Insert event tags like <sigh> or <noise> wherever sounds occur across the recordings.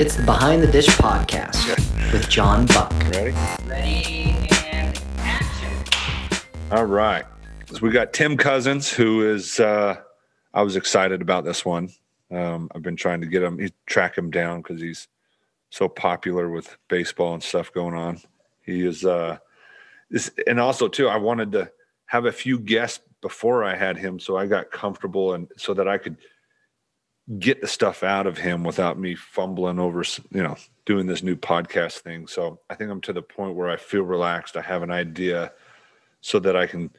It's the Behind the Dish podcast with John Buck. Ready? Ready and action. All right. So we got Tim Cossins, who is, uh, I was excited about this one. Um, I've been trying to get him, track him down because he's so popular with baseball and stuff going on. He is, uh, is, and also too, I wanted to have a few guests before I had him, so I got comfortable and so that I could get the stuff out of him without me fumbling over, you know, doing this new podcast thing. So I think I'm to the point where I feel relaxed. I have an idea so that I can,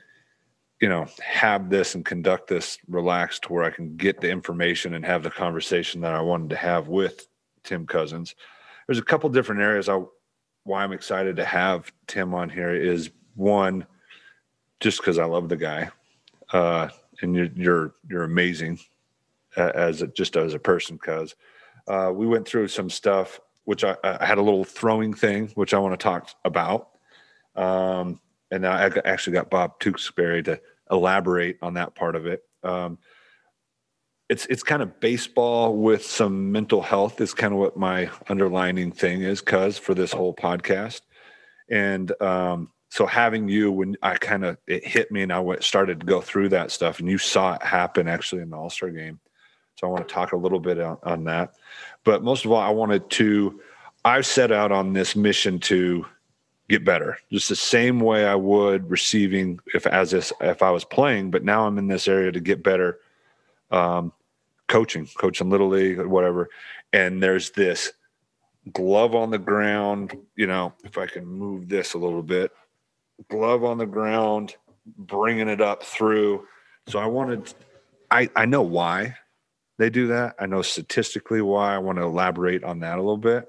you know, have this and conduct this relaxed where I can get the information and have the conversation that I wanted to have with Tim Cossins. There's a couple different areas I why I'm excited to have Tim on here is one, just because I love the guy, uh, and you're you're you're amazing as a, just as a person. Because uh, we went through some stuff, which I, I, had a little throwing thing, which I want to talk about, um, and I actually got Bob Tewksbury to elaborate on that part of it. Um, it's it's kind of baseball with some mental health is kind of what my underlining thing is cuz for this whole podcast and um, so having you when i kind of it hit me and i went started to go through that stuff and you saw it happen actually in the all-star game so i want to talk a little bit on, on that but most of all i wanted to I've set out on this mission to get better just the same way i would receiving if as this if i was playing but now i'm in this area to get better um, coaching, coaching little league, or whatever. And there's this glove on the ground. You know, if I can move this a little bit, glove on the ground, bringing it up through. So I wanted, I I know why they do that. I know statistically why. I want to elaborate on that a little bit.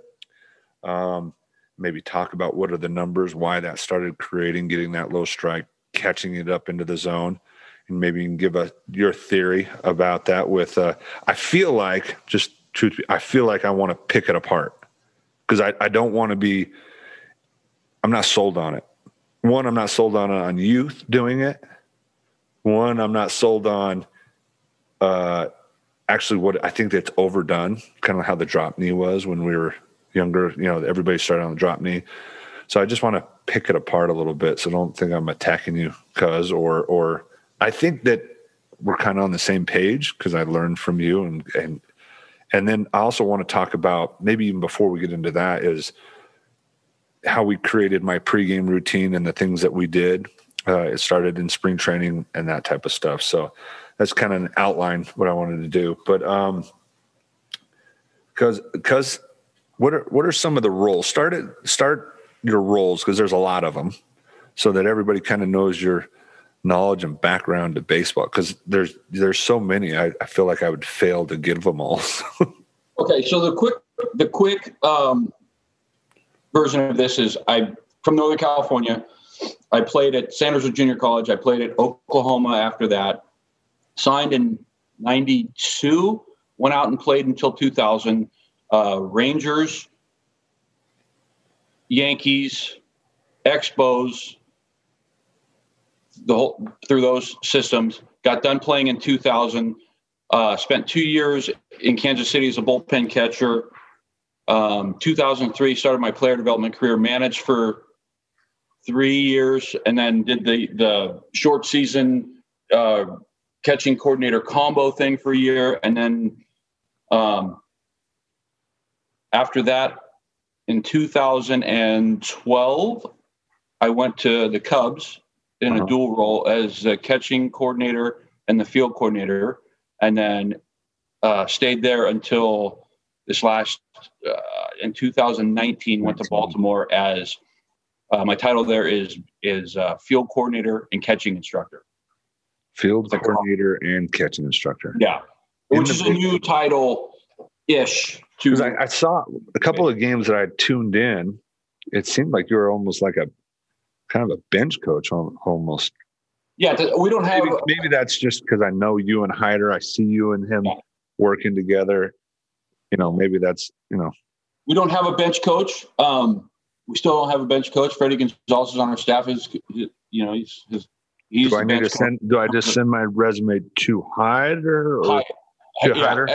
Um, maybe talk about what are the numbers, why that started creating, getting that low strike, catching it up into the zone and maybe you can give us your theory about that. With uh, I feel like just truth, I feel like I want to pick it apart because I, I don't want to be. I'm not sold on it. One, I'm not sold on on youth doing it. One, I'm not sold on. Uh, actually, what I think that's overdone, kind of how the drop knee was when we were younger. You know, everybody started on the drop knee. So I just want to pick it apart a little bit. So don't think I'm attacking you, cuz or or I think that we're kind of on the same page because I learned from you and and and then I also want to talk about maybe even before we get into that is how we created my pregame routine and the things that we did. Uh, it started in spring training and that type of stuff. So that's kind of an outline what I wanted to do. But um, because because what are what are some of the roles? Start it start your roles because there's a lot of them, so that everybody kind of knows your knowledge and background to baseball because there's there's so many I, I, feel like i would fail to give them all <laughs> okay so the quick the quick um, version of this is i from northern california i played at san jose junior college i played at oklahoma after that signed in 92 went out and played until 2000 uh, rangers yankees expos the whole through those systems. Got done playing in 2000. Uh, spent two years in Kansas City as a bullpen catcher. Um, 2003 started my player development career. Managed for three years, and then did the the short season uh, catching coordinator combo thing for a year, and then um, after that, in 2012, I went to the Cubs in uh-huh. a dual role as a catching coordinator and the field coordinator, and then uh, stayed there until this last uh, in 2019. Went to Baltimore as uh, my title there is is uh, field coordinator and catching instructor. Field coordinator and catching instructor. Yeah, which is a new title ish. Because I, I saw a couple of games that I tuned in. It seemed like you were almost like a kind of a bench coach almost. Yeah, we don't have. Maybe, maybe that's just because I know you and Hyder. I see you and him yeah. working together. You know, maybe that's you know. We don't have a bench coach. Um, we still don't have a bench coach. Fredi Gonzalez is on our staff. Is you know he's his, he's. Do I need to send? Do I just send my resume to Hyder? Or Hyder. To yeah, Hyder?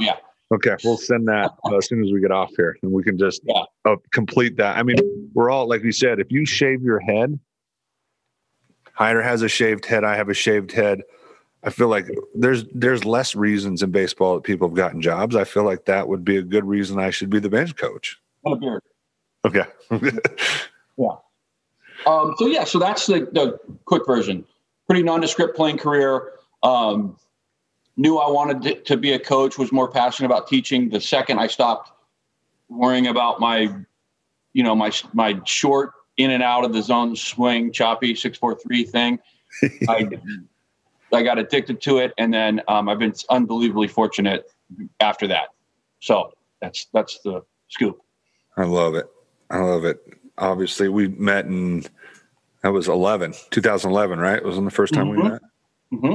Yeah. Okay, we'll send that uh, as soon as we get off here, and we can just Yeah. uh, complete that. I mean, we're all like you said. If you shave your head, Hyder has a shaved head. I have a shaved head. I feel like there's there's less reasons in baseball that people have gotten jobs. I feel like that would be a good reason I should be the bench coach. And a beard. Okay. <laughs> Um, so yeah, so that's the, the quick version. Pretty nondescript playing career. Um, knew I wanted to, to be a coach. Was more passionate about teaching. The second I stopped worrying about my, you know, my my short in and out of the zone swing, choppy six four three thing, <laughs> I I got addicted to it, and then um, I've been unbelievably fortunate after that. So that's that's the scoop. I love it. I love it. Obviously, we met in that was 11, 2011, right? It was the first time we Mhm. met. hmm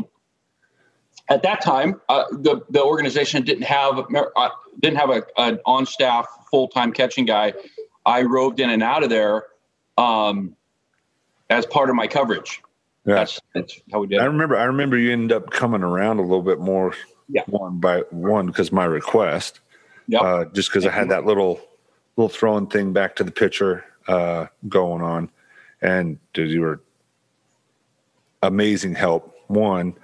At that time, uh, the the organization didn't have uh, didn't have a, an on staff full time catching guy. I roved in and out of there um, as part of my coverage. Yeah. That's that's how we did. I it. remember. I remember you ended up coming around a little bit more. Yeah. One by one because my request. Yep. Uh, just because I had that little little throwing thing back to the pitcher uh, going on, and dude, you were amazing help. One,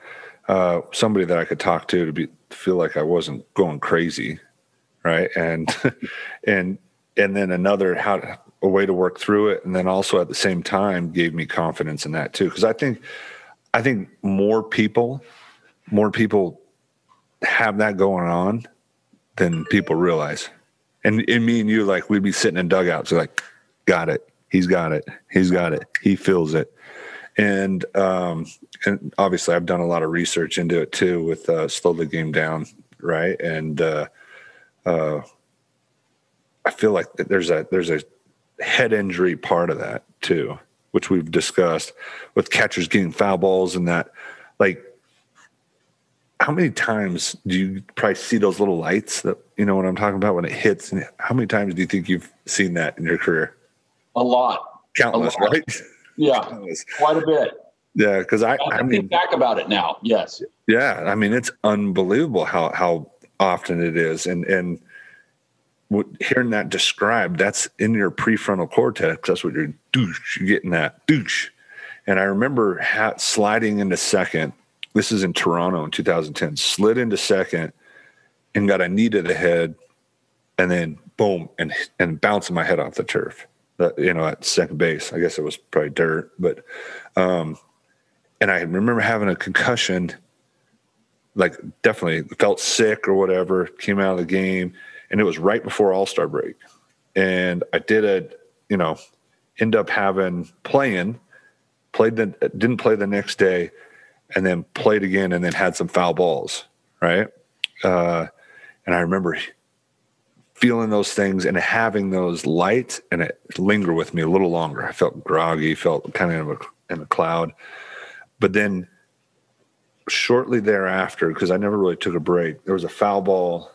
uh, somebody that I could talk to to be feel like I wasn't going crazy, right? And <laughs> and and then another how to, a way to work through it, and then also at the same time gave me confidence in that too. Because I think I think more people, more people have that going on than people realize. And, and me and you, like we'd be sitting in dugouts, like, got it. He's got it. He's got it. He feels it. And um, and obviously, I've done a lot of research into it too with uh, slow the game down, right? And uh, uh, I feel like there's a there's a head injury part of that too, which we've discussed with catchers getting foul balls and that. Like, how many times do you probably see those little lights that you know what I'm talking about when it hits? And how many times do you think you've seen that in your career? A lot. Countless, A lot. right? Yeah, <laughs> Countless. quite a bit. Yeah, because I, I, I think mean, back about it now. Yes. yeah, I mean, it's unbelievable how how often it is, and and hearing that described, that's in your prefrontal cortex. That's what you're douche. You're getting that douche. And I remember ha- sliding into second. This is in Toronto in 2010. Slid into second and got a knee to the head, and then boom, and and bouncing my head off the turf. The, you know, at second base. I guess it was probably dirt, but um, and I remember having a concussion. Like definitely felt sick or whatever. Came out of the game, and it was right before All Star break, and I did a, you know, end up having playing, played the didn't play the next day, and then played again, and then had some foul balls, right? Uh, and I remember feeling those things and having those lights, and it linger with me a little longer. I felt groggy, felt kind of in a, in a cloud, but then shortly thereafter, because I never really took a break, there was a foul ball,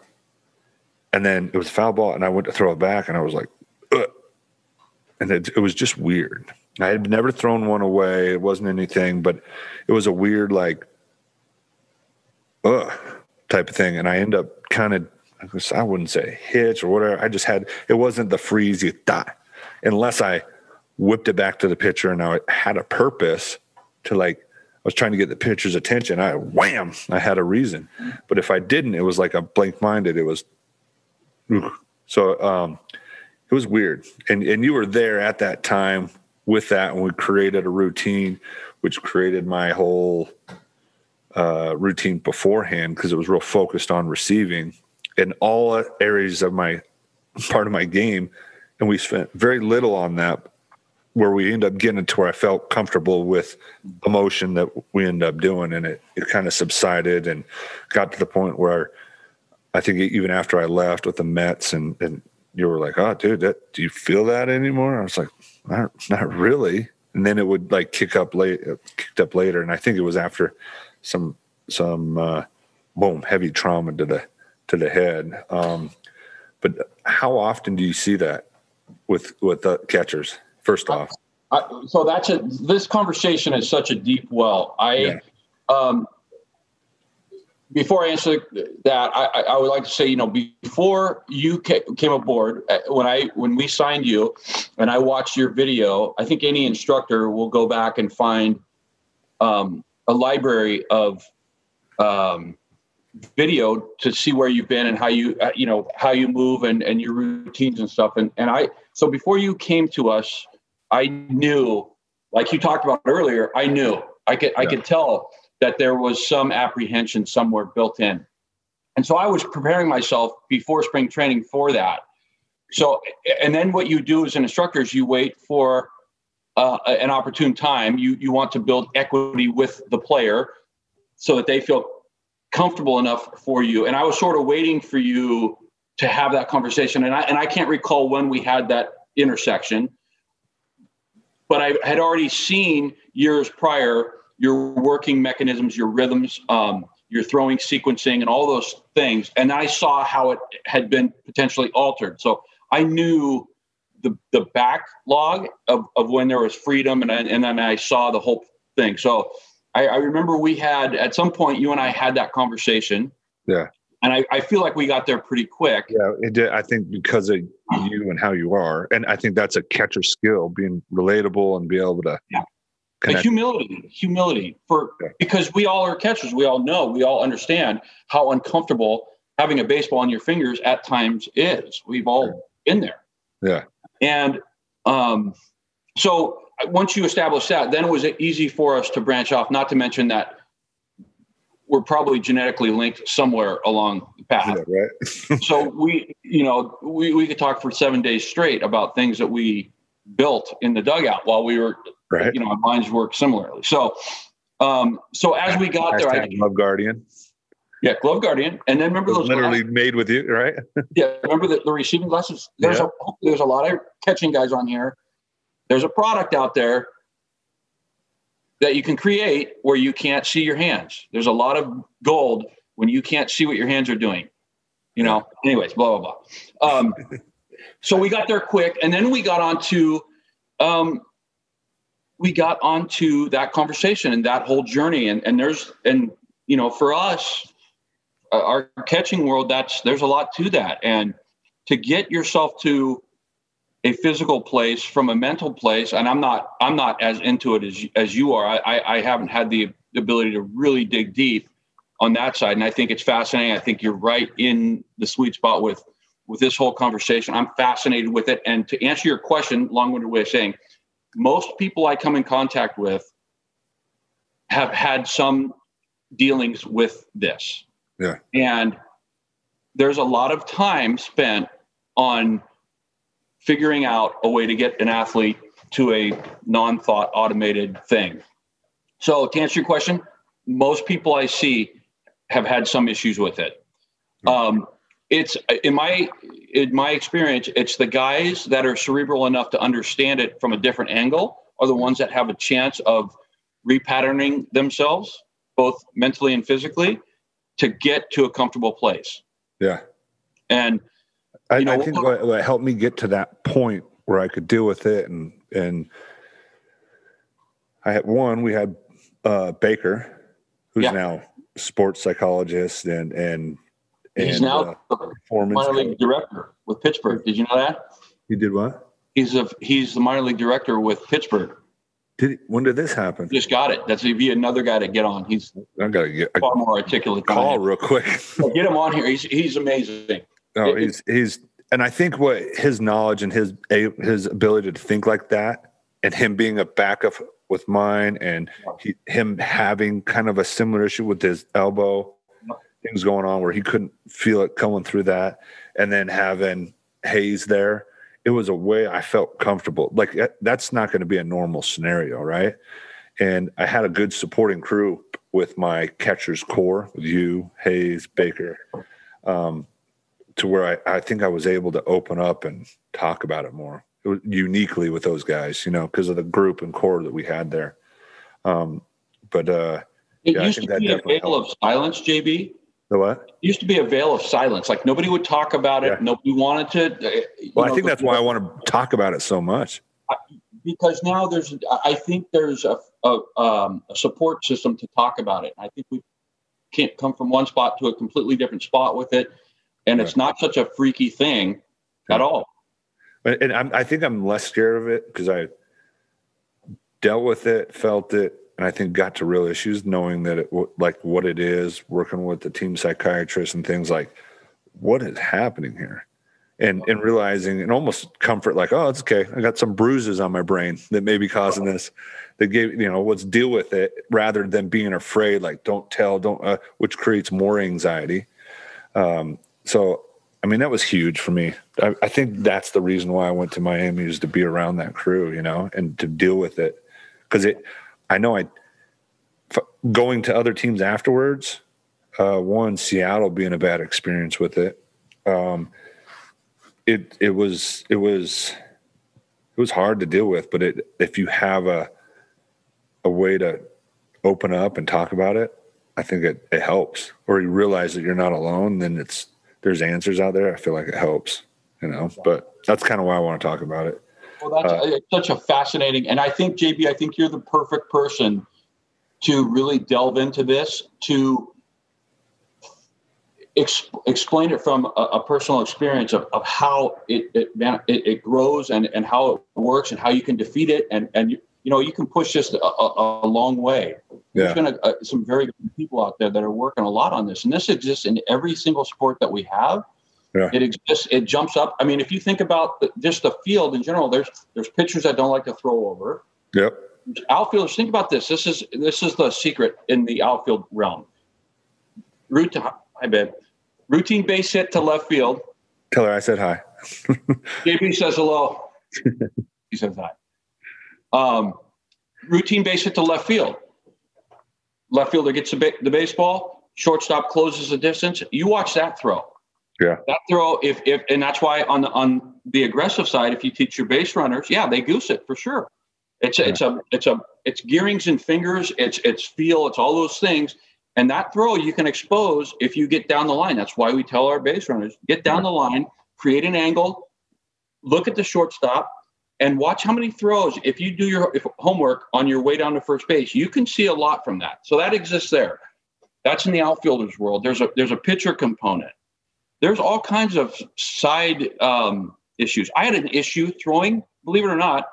and then it was a foul ball, and I went to throw it back, and I was like, Ugh. and it, it was just weird. I had never thrown one away. It wasn't anything, but it was a weird, like, ugh, type of thing. And I end up kind of, I guess I wouldn't say hitch or whatever. I just had, it wasn't the freeze you thought, unless I whipped it back to the pitcher and I had a purpose to like, I was trying to get the pitcher's attention. I wham, I had a reason. But if I didn't, it was like a blank minded. It was, so um, it was weird. And and you were there at that time with that, and we created a routine, which created my whole uh, routine beforehand because it was real focused on receiving in all areas of my part of my game, and we spent very little on that. Where we end up getting to where I felt comfortable with emotion that we end up doing, and it it kind of subsided and got to the point where I think even after I left with the Mets and and you were like, "Oh, dude, that, do you feel that anymore?" I was like, "Not, not really." And then it would like kick up late, kicked up later, and I think it was after some some uh, boom heavy trauma to the to the head. Um, but how often do you see that with with the catchers? First off, I, so that's a this conversation is such a deep well. I Yeah. um before I answer that, I, I would like to say, you know, before you came aboard, uh, when I when we signed you, and I watched your video, I think any instructor will go back and find um, a library of um, video to see where you've been and how you uh, you know how you move and and your routines and stuff. And and I so before you came to us, I knew, like you talked about earlier, I knew I could yeah. I could tell that there was some apprehension somewhere built in. And so I was preparing myself before spring training for that. So, and then what you do as an instructor is you wait for uh, an opportune time. You you want to build equity with the player so that they feel comfortable enough for you. And I was sort of waiting for you to have that conversation. And I and I can't recall when we had that intersection, but I had already seen years prior your working mechanisms, your rhythms, um, your throwing sequencing, and all those things. And I saw how it had been potentially altered. So I knew the the backlog of, of when there was freedom, and and then I saw the whole thing. So I, I remember we had at some point you and I had that conversation. Yeah. And I, I feel like we got there pretty quick. Yeah, it did. I think because of you and how you are, and I think that's a catcher skill, being relatable and be able to yeah humility, humility for yeah. because we all are catchers. We all know, we all understand how uncomfortable having a baseball on your fingers at times is. We've all yeah. been there. Yeah. And um, so once you establish that, then it was easy for us to branch off. Not to mention that we're probably genetically linked somewhere along the path. Yeah, right. <laughs> so we, you know, we, we could talk for seven days straight about things that we built in the dugout while we were Right. You know, our minds work similarly. So, um, so as we got there, I Glove Guardian. Yeah, Glove Guardian, and then remember those literally guys, made with you, right? <laughs> yeah, remember the, the receiving glasses. There's yeah. a there's a lot of catching guys on here. There's a product out there that you can create where you can't see your hands. There's a lot of gold when you can't see what your hands are doing. You know. Anyways, blah blah blah. Um, <laughs> so we got there quick, and then we got on to um, we got onto that conversation and that whole journey. And, and there's, and, you know, for us, uh, our catching world, that's, there's a lot to that. And to get yourself to a physical place from a mental place, and I'm not, I'm not as into it as, as you are. I, I haven't had the ability to really dig deep on that side. And I think it's fascinating. I think you're right in the sweet spot with, with this whole conversation. I'm fascinated with it. And to answer your question, long-winded way of saying, most people I come in contact with have had some dealings with this. Yeah. And there's a lot of time spent on figuring out a way to get an athlete to a non thought automated thing. So, to answer your question, most people I see have had some issues with it. Um, it's in my in my experience, it's the guys that are cerebral enough to understand it from a different angle are the ones that have a chance of repatterning themselves, both mentally and physically, to get to a comfortable place. Yeah. And I, know, I think what, what helped me get to that point where I could deal with it and and I had one, we had uh, Baker, who's yeah. now sports psychologist and and He's and, now uh, the minor league director with Pittsburgh. Did you know that? He did what? He's a he's the minor league director with Pittsburgh. Did he, when did this happen? Just got it. That's be another guy to get on. He's I gotta get far more articulate. Call real quick. get him on here. He's he's amazing. No, it, he's he's and I think what his knowledge and his his ability to think like that, and him being a backup with mine, and he, him having kind of a similar issue with his elbow things going on where he couldn't feel it coming through that. And then having Hayes there, it was a way I felt comfortable. Like that's not going to be a normal scenario, right? And I had a good supporting crew with my catcher's core, with you, Hayes, Baker, um, to where I, I think I was able to open up and talk about it more it uniquely with those guys, you know, because of the group and core that we had there. Um, but uh, it yeah, used to be a veil of silence, JB. The what? It used to be a veil of silence. Like nobody would talk about it. Yeah. Nobody wanted to. Uh, well, know, I think that's why I want to talk about it so much. Because now there's, I think there's a, a, um, a support system to talk about it. I think we, can't come from one spot to a completely different spot with it, and it's not such a freaky thing at all. And I'm, I think I'm less scared of it because I dealt with it, felt it, and I think got to real issues, knowing that it like what it is, working with the team psychiatrist and things like what is happening here, and and realizing and almost comfort like oh it's okay, I got some bruises on my brain that may be causing this. That gave you know let's deal with it rather than being afraid like don't tell don't uh, which creates more anxiety. Um, so I mean, that was huge for me. I, I, think that's the reason why I went to Miami is to be around that crew, you know, and to deal with it. Because it, I know I, going to other teams afterwards, uh, one, Seattle being a bad experience with it. Um, it, it was, it was, it was hard to deal with, but it, if you have a, a way to open up and talk about it, I think it, it helps. Or you realize that you're not alone, then it's, there's answers out there, I feel like it helps, you know. But that's kind of why I want to talk about it. Well, that's uh, such a fascinating, and I think JB, I think you're the perfect person to really delve into this to exp- explain it from a, a, personal experience of, of how it it, it it, grows and, and how it works and how you can defeat it and and you, know you can push this a, a, a long way. Yeah. There's been a, some very good people out there that are working a lot on this, and this exists in every single sport that we have. Yeah. It exists. It jumps up. I mean, if you think about the, just the field in general, there's there's pitchers that don't like to throw over. Yep. Outfielders, think about this. This is this is the secret in the outfield realm. Routine, I bet. Routine base hit to left field. Tell her I said hi. <laughs> JB says hello. <laughs> he says hi. Um, routine base hit to left field. Left fielder gets the, ba- the baseball. Shortstop closes the distance. You watch that throw. Yeah. That throw, if if and that's why on the on the aggressive side, if you teach your base runners, yeah, they goose it for sure. It's a, yeah. it's a it's a it's gearings and fingers, it's it's feel, it's all those things. And that throw you can expose if you get down the line. That's why we tell our base runners, get down yeah. the line, create an angle, look at the shortstop, and watch how many throws. If you do your homework on your way down to first base, you can see a lot from that. So that exists there. That's in the outfielders world. There's a there's a pitcher component. There's all kinds of side um, issues. I had an issue throwing, believe it or not,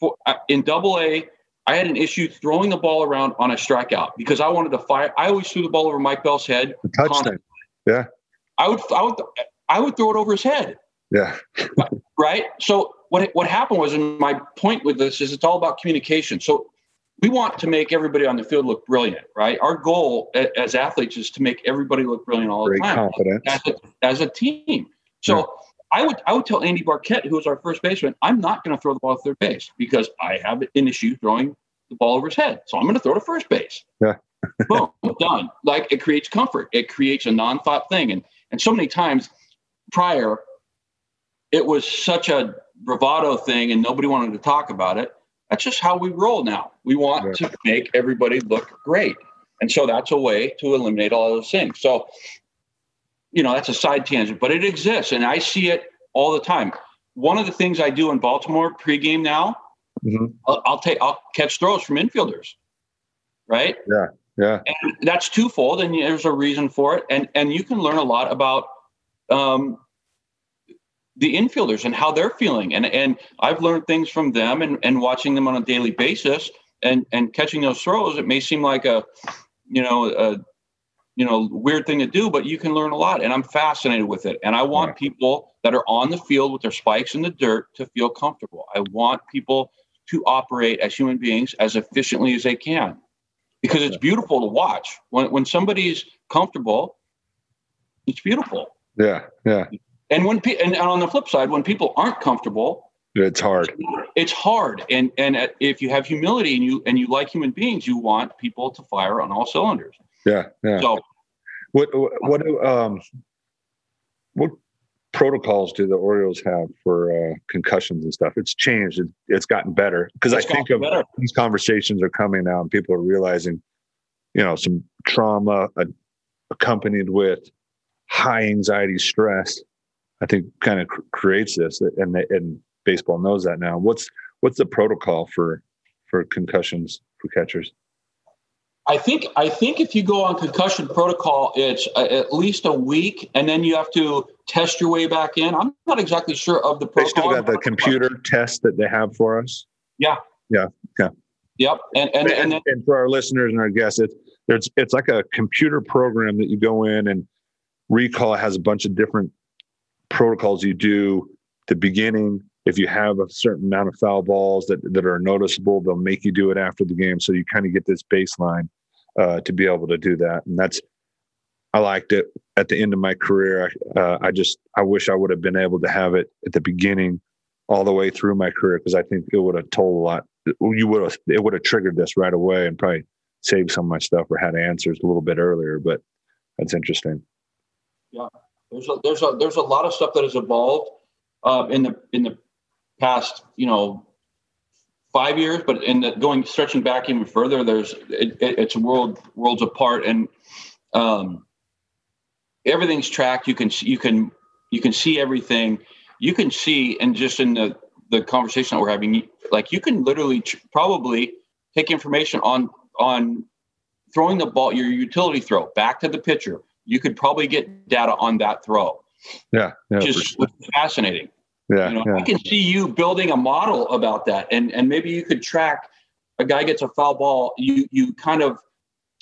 for uh, in Double A. I had an issue throwing the ball around on a strikeout because I wanted to fire. I always threw the ball over Mike Bell's head. Touchdown. Yeah. I would I would I would throw it over his head. Yeah. right. So what what happened was, and my point with this is, it's all about communication. So we want to make everybody on the field look brilliant, right? Our goal as athletes is to make everybody look brilliant all the time, confidence. As, a, as a team. So yeah. I would I would tell Andy Barkett, who was our first baseman, I'm not going to throw the ball to third base because I have an issue throwing the ball over his head. So I'm going to throw to first base. Yeah. <laughs> Boom, done. Like it creates comfort. It creates a non-thought thing. And and so many times prior, it was such a bravado thing and nobody wanted to talk about it. That's just how we roll now. We want yeah. to make everybody look great. And so that's a way to eliminate all those things. So, you know, that's a side tangent, but it exists and I see it all the time. One of the things I do in Baltimore pregame now, mm-hmm. I'll, I'll, take, I'll catch throws from infielders, right? Yeah. Yeah. And that's twofold. And there's a reason for it. And, and you can learn a lot about um, the infielders and how they're feeling. And and I've learned things from them and, and watching them on a daily basis and and catching those throws. It may seem like a you know a you know weird thing to do, but you can learn a lot. And I'm fascinated with it. And I want people that are on the field with their spikes in the dirt to feel comfortable. I want people to operate as human beings as efficiently as they can. Because it's beautiful to watch. When when somebody's comfortable, it's beautiful. Yeah, yeah. And when pe- and on the flip side, when people aren't comfortable, it's hard. It's hard, and and if you have humility and you and you like human beings, you want people to fire on all cylinders. Yeah, yeah. So, what what um what protocols do the Orioles have for uh, concussions and stuff? It's changed. It, it's gotten better because I think of better. these conversations are coming now, and people are realizing, you know, some trauma uh, accompanied with high anxiety stress I think kind of cr- creates this, and and baseball knows that now. What's what's the protocol for for concussions for catchers? I think I think if you go on concussion protocol, it's at least a week, and then you have to test your way back in. I'm not exactly sure of the protocol. They still got the computer test that they have for us. Yeah. Yeah. Yeah. Yep. And and, and, and, then, and for our listeners and our guests, it's it's it's like a computer program that you go in and recall has a bunch of different protocols you do the beginning if you have a certain amount of foul balls that, that are noticeable they'll make you do it after the game. So you kind of get this baseline uh, to be able to do that. And that's i liked it at the end of my career. Uh, i just i wish i would have been able to have it at the beginning all the way through my career because i think it would have told a lot you would have it would have triggered this right away and probably saved some of my stuff or had answers a little bit earlier but that's interesting. Yeah there's a there's a there's a lot of stuff that has evolved uh, in the in the past you know five years but in the going stretching back even further there's it, it, it's world worlds apart. And um, everything's tracked. You can you can you can see everything. You can see and just in the the conversation that we're having like you can literally tr- probably take information on on throwing the ball your utility throw back to the pitcher you could probably get data on that throw yeah, yeah just sure. fascinating yeah, you know, yeah. I can see you building a model about that, and and maybe you could track a guy gets a foul ball. You you kind of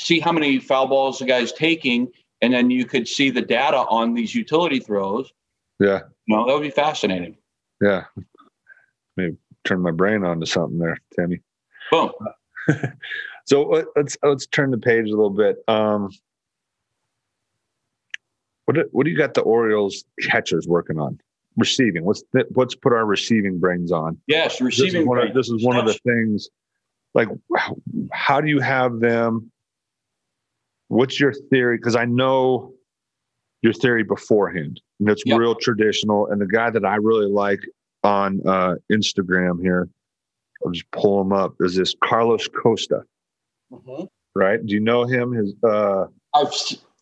see how many foul balls the guy's taking, and then you could see the data on these utility throws. Yeah, no, that would be fascinating. Yeah, maybe turn my brain on to something there, Timmy. Boom. <laughs> so let's let's turn the page a little bit. Um, what do, what do you got the Orioles catchers working on? receiving. Let's let's put our receiving brains on. Yes, receiving. This is one, of, this is one of the things. Like, how, how do you have them? What's your theory? Because I know your theory beforehand, and it's yep. real traditional. And the guy that I really like on uh, Instagram here, I'll just pull him up. Is this Carlos Costa? Mm-hmm. Right? Do you know him? His uh, I've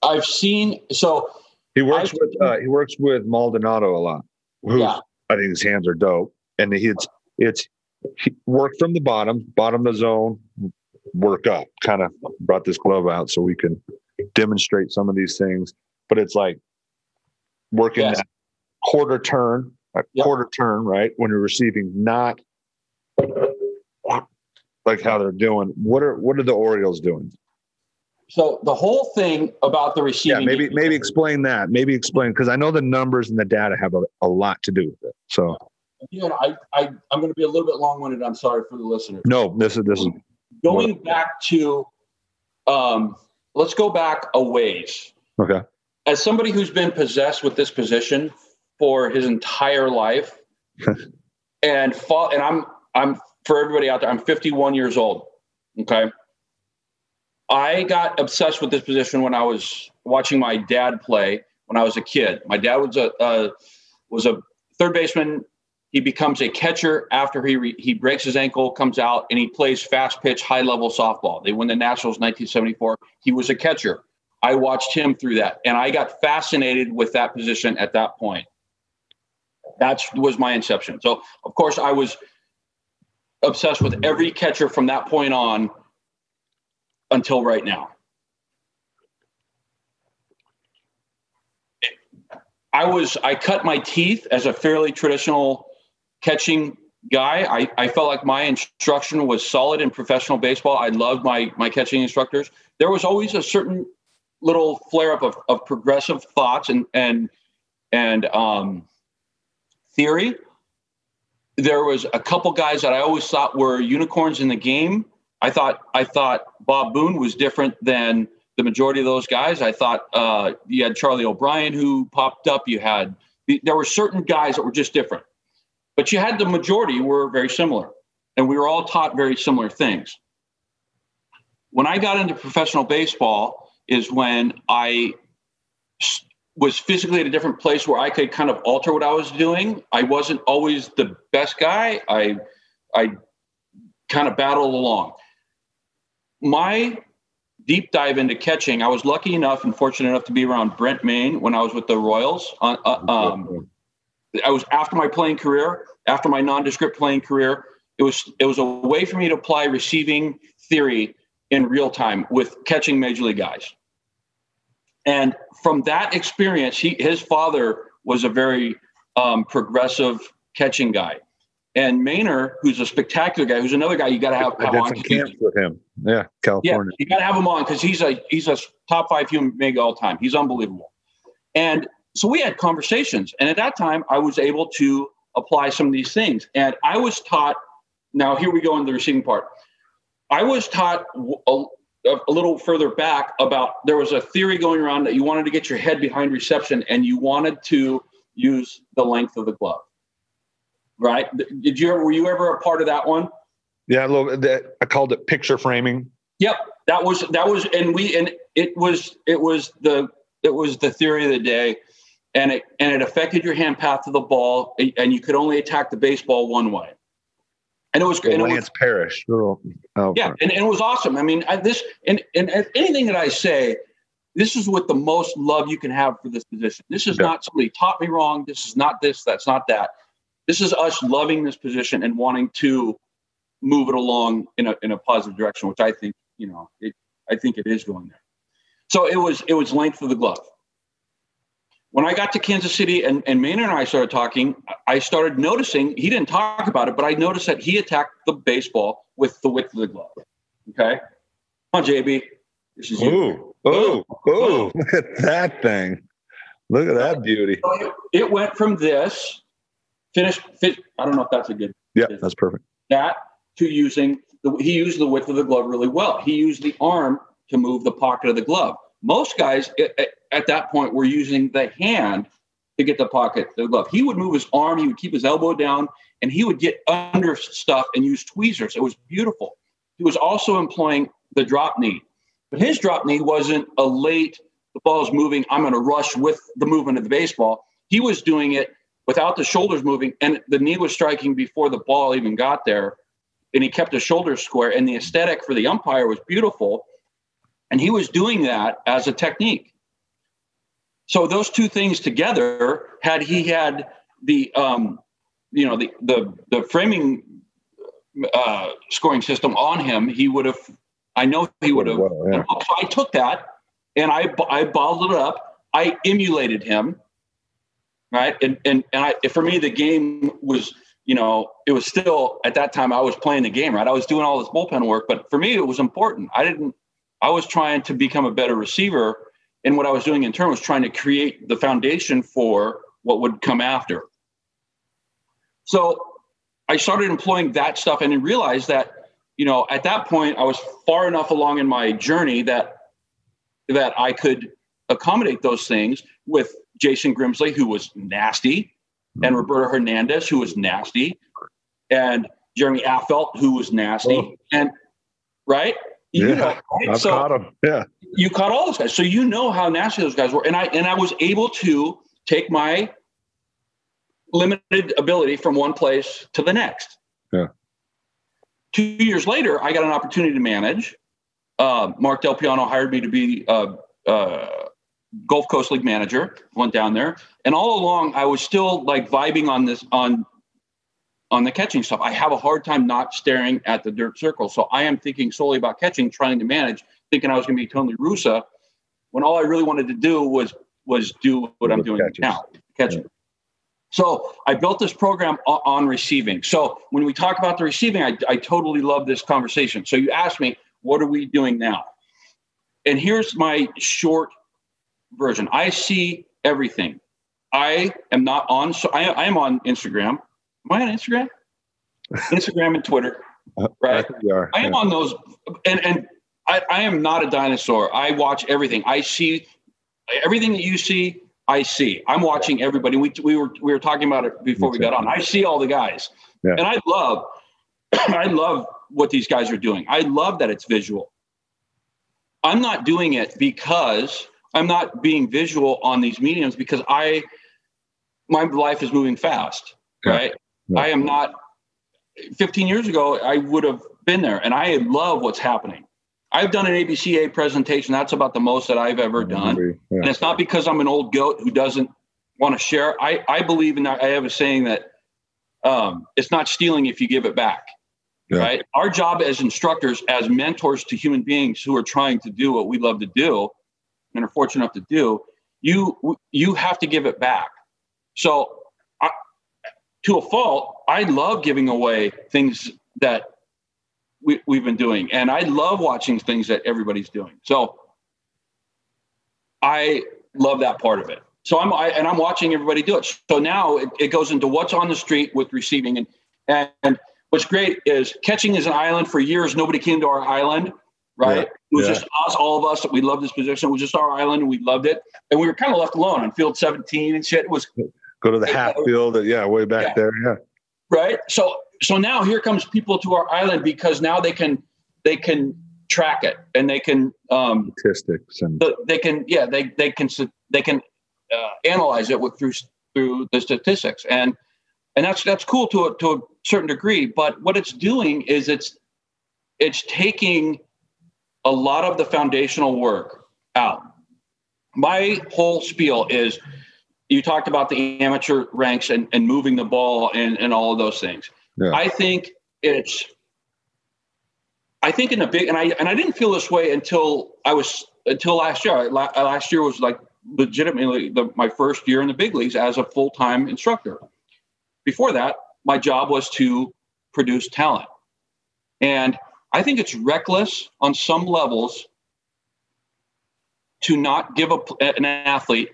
I've seen so. He works with uh, he works with Maldonado a lot who yeah. I think his hands are dope. And he, it's it's he work from the bottom, bottom of the zone, work up. Kind of brought this glove out so we can demonstrate some of these things. But it's like working yes. that quarter turn, a yep. quarter turn, right? When you're receiving, not like how they're doing. What are what are the Orioles doing? So the whole thing about the receiving. Yeah, maybe maybe explain that. Maybe explain because I know the numbers and the data have a, a lot to do with it. So. Again, I, I I'm going to be a little bit long-winded. I'm sorry for the listeners. No, this is this is going what? back to. Um, let's go back a ways. Okay. As somebody who's been possessed with this position for his entire life, <laughs> and fall, and I'm I'm for everybody out there. I'm 51 years old. Okay. I got obsessed with this position when I was watching my dad play when I was a kid. My dad was a uh, was a third baseman. He becomes a catcher after he re- he breaks his ankle, comes out, and he plays fast pitch, high level softball. They win the Nationals 1974. He was a catcher. I watched him through that, and I got fascinated with that position at that point. That was my inception. So, of course, I was obsessed with every catcher from that point on until right now. I was I cut my teeth as a fairly traditional catching guy. I, I felt like my instruction was solid in professional baseball. I loved my my catching instructors. There was always a certain little flare up of, of progressive thoughts and and and um, theory. There was a couple guys that I always thought were unicorns in the game I thought I thought Bob Boone was different than the majority of those guys. I thought uh, you had Charlie O'Brien who popped up. You had there were certain guys that were just different, but you had the majority were very similar, and we were all taught very similar things. When I got into professional baseball, is when I was physically at a different place where I could kind of alter what I was doing. I wasn't always the best guy. I I kind of battled along my deep dive into catching, I was lucky enough and fortunate enough to be around Brent Mayne when I was with the Royals. Uh, uh, um, I was after my playing career, after my nondescript playing career. It was it was a way for me to apply receiving theory in real time with catching major league guys. And from that experience, he, his father was a very um, progressive catching guy. And Maynor, who's a spectacular guy, who's another guy you got to have, did some camps with him. Yeah, California. Yeah, you got to have him on because he's a he's a top five human being all time. He's unbelievable. And so we had conversations, and at that time, I was able to apply some of these things. And I was taught. Now here we go in the receiving part. I was taught a, a little further back about there was a theory going around that you wanted to get your head behind reception and you wanted to use the length of the glove right? Did you ever, were you ever a part of that one? Yeah, a little. That I called it picture framing. Yep, that was that was, and we and it was it was the it was the theory of the day, and it and it affected your hand path to the ball, and you could only attack the baseball one way. And it was, and Lance it was, Parrish. Oh, yeah, and, and, it was awesome. I mean, I, this and and anything that I say, this is what the most love you can have for this position. This is yeah. not somebody taught me wrong. This is not this. That's not that this is us loving this position and wanting to move it along in a in a positive direction, which I think you know it, I think it is going there. So it was it was length of the glove. When I got to Kansas City and, and Maynor and I started talking, I started noticing he didn't talk about it, but I noticed that he attacked the baseball with the width of the glove. Okay. Come on, JB. This is you. Ooh, ooh, ooh. Look at that thing. Look at that beauty. So it, it went from this finish, finish. I don't know if that's a good. Yeah, that's perfect. That to using the, he used the width of the glove really well. He used the arm to move the pocket of the glove. Most guys at, at that point were using the hand to get the pocket the glove. He would move his arm, he would keep his elbow down, and he would get under stuff and use tweezers. It was beautiful. He was also employing the drop knee, but his drop knee wasn't a late, the ball's moving, I'm going to rush with the movement of the baseball. He was doing it without the shoulders moving, and the knee was striking before the ball even got there. And he kept his shoulders square, and the aesthetic for the umpire was beautiful. And he was doing that as a technique. So those two things together, had he had the um, you know the the the framing uh, scoring system on him, he would have. I know he would have. Well, yeah. So I took that and I I bottled it up. I emulated him right? And and and I, for me, the game was, you know, it was still at that time I was playing the game, right? I was doing all this bullpen work, but for me, it was important. I didn't. I was trying to become a better receiver, and what I was doing in turn was trying to create the foundation for what would come after. So I started employing that stuff, and realized that, you know, at that point, I was far enough along in my journey that that I could accommodate those things with Jason Grimsley, who was nasty, and mm-hmm. Roberto Hernandez, who was nasty, and Jeremy Affeldt, who was nasty, oh. and right. You yeah, know, right? I've so caught them. Yeah, you caught all those guys, so you know how nasty those guys were, and I and I was able to take my limited ability from one place to the next. Yeah. Two years later, I got an opportunity to manage. Uh, Mark Del Piano hired me to be uh, uh, Gulf Coast League manager, went down there, and all along I was still like vibing on this on on the catching stuff. I have a hard time not staring at the dirt circle, so I am thinking solely about catching, trying to manage, thinking I was going to be Tony Russa, when all I really wanted to do was was do what I'm doing catches. now, catching. Yeah. So I built this program on receiving. So when we talk about the receiving, I, I totally love this conversation. So you asked me, what are we doing now? And here's my short version. I see everything. I am not on. So I, I am on Instagram. Am I on Instagram? <laughs> Instagram and Twitter. Right. I, are, I am yeah. on those, and and I, I am not a dinosaur. I watch everything. I see everything that you see. I see. I'm watching everybody. We we were we were talking about it before we got on. I see all the guys, yeah. and I love <clears throat> I love what these guys are doing. I love that it's visual. I'm not doing it because I'm not being visual on these mediums because I my life is moving fast, right? Yeah. I am not 15 years ago I would have been there and I love what's happening. I've done an ABCA presentation. That's about the most that I've ever done. Yeah. And it's not because I'm an old goat who doesn't want to share. I, I believe in that. I have a saying that um, it's not stealing if you give it back. yeah. right? Our job as instructors, as mentors to human beings who are trying to do what we love to do and are fortunate enough to do, you you have to give it back. So, I, to a fault, I love giving away things that we, we've been doing, and I love watching things that everybody's doing. So, I love that part of it. So I'm I, and I'm watching everybody do it. So now it, it goes into what's on the street with receiving and and what's great is catching is an island for years. Nobody came to our island, right? Yeah. It was yeah. just us, all of us we loved this position. It was just our island and we loved it. And we were kind of left alone on field 17 and shit. It was go to the half field. Yeah. Way back yeah. there. Yeah. Right. So, so now here comes people to our island because now they can, they can track it and they can, um, statistics and they can, yeah, they, they can, they can uh, analyze it with, through, through the statistics. And, and that's, that's cool to a, to a certain degree, but what it's doing is it's, it's taking a lot of the foundational work out. My whole spiel is you talked about the amateur ranks and, and moving the ball and, and all of those things. Yeah. I think it's I think in a big and I and I didn't feel this way until I was until last year. Last year was like legitimately the, my first year in the big leagues as a full time instructor. Before that, my job was to produce talent, and I think it's reckless on some levels to not give a, an athlete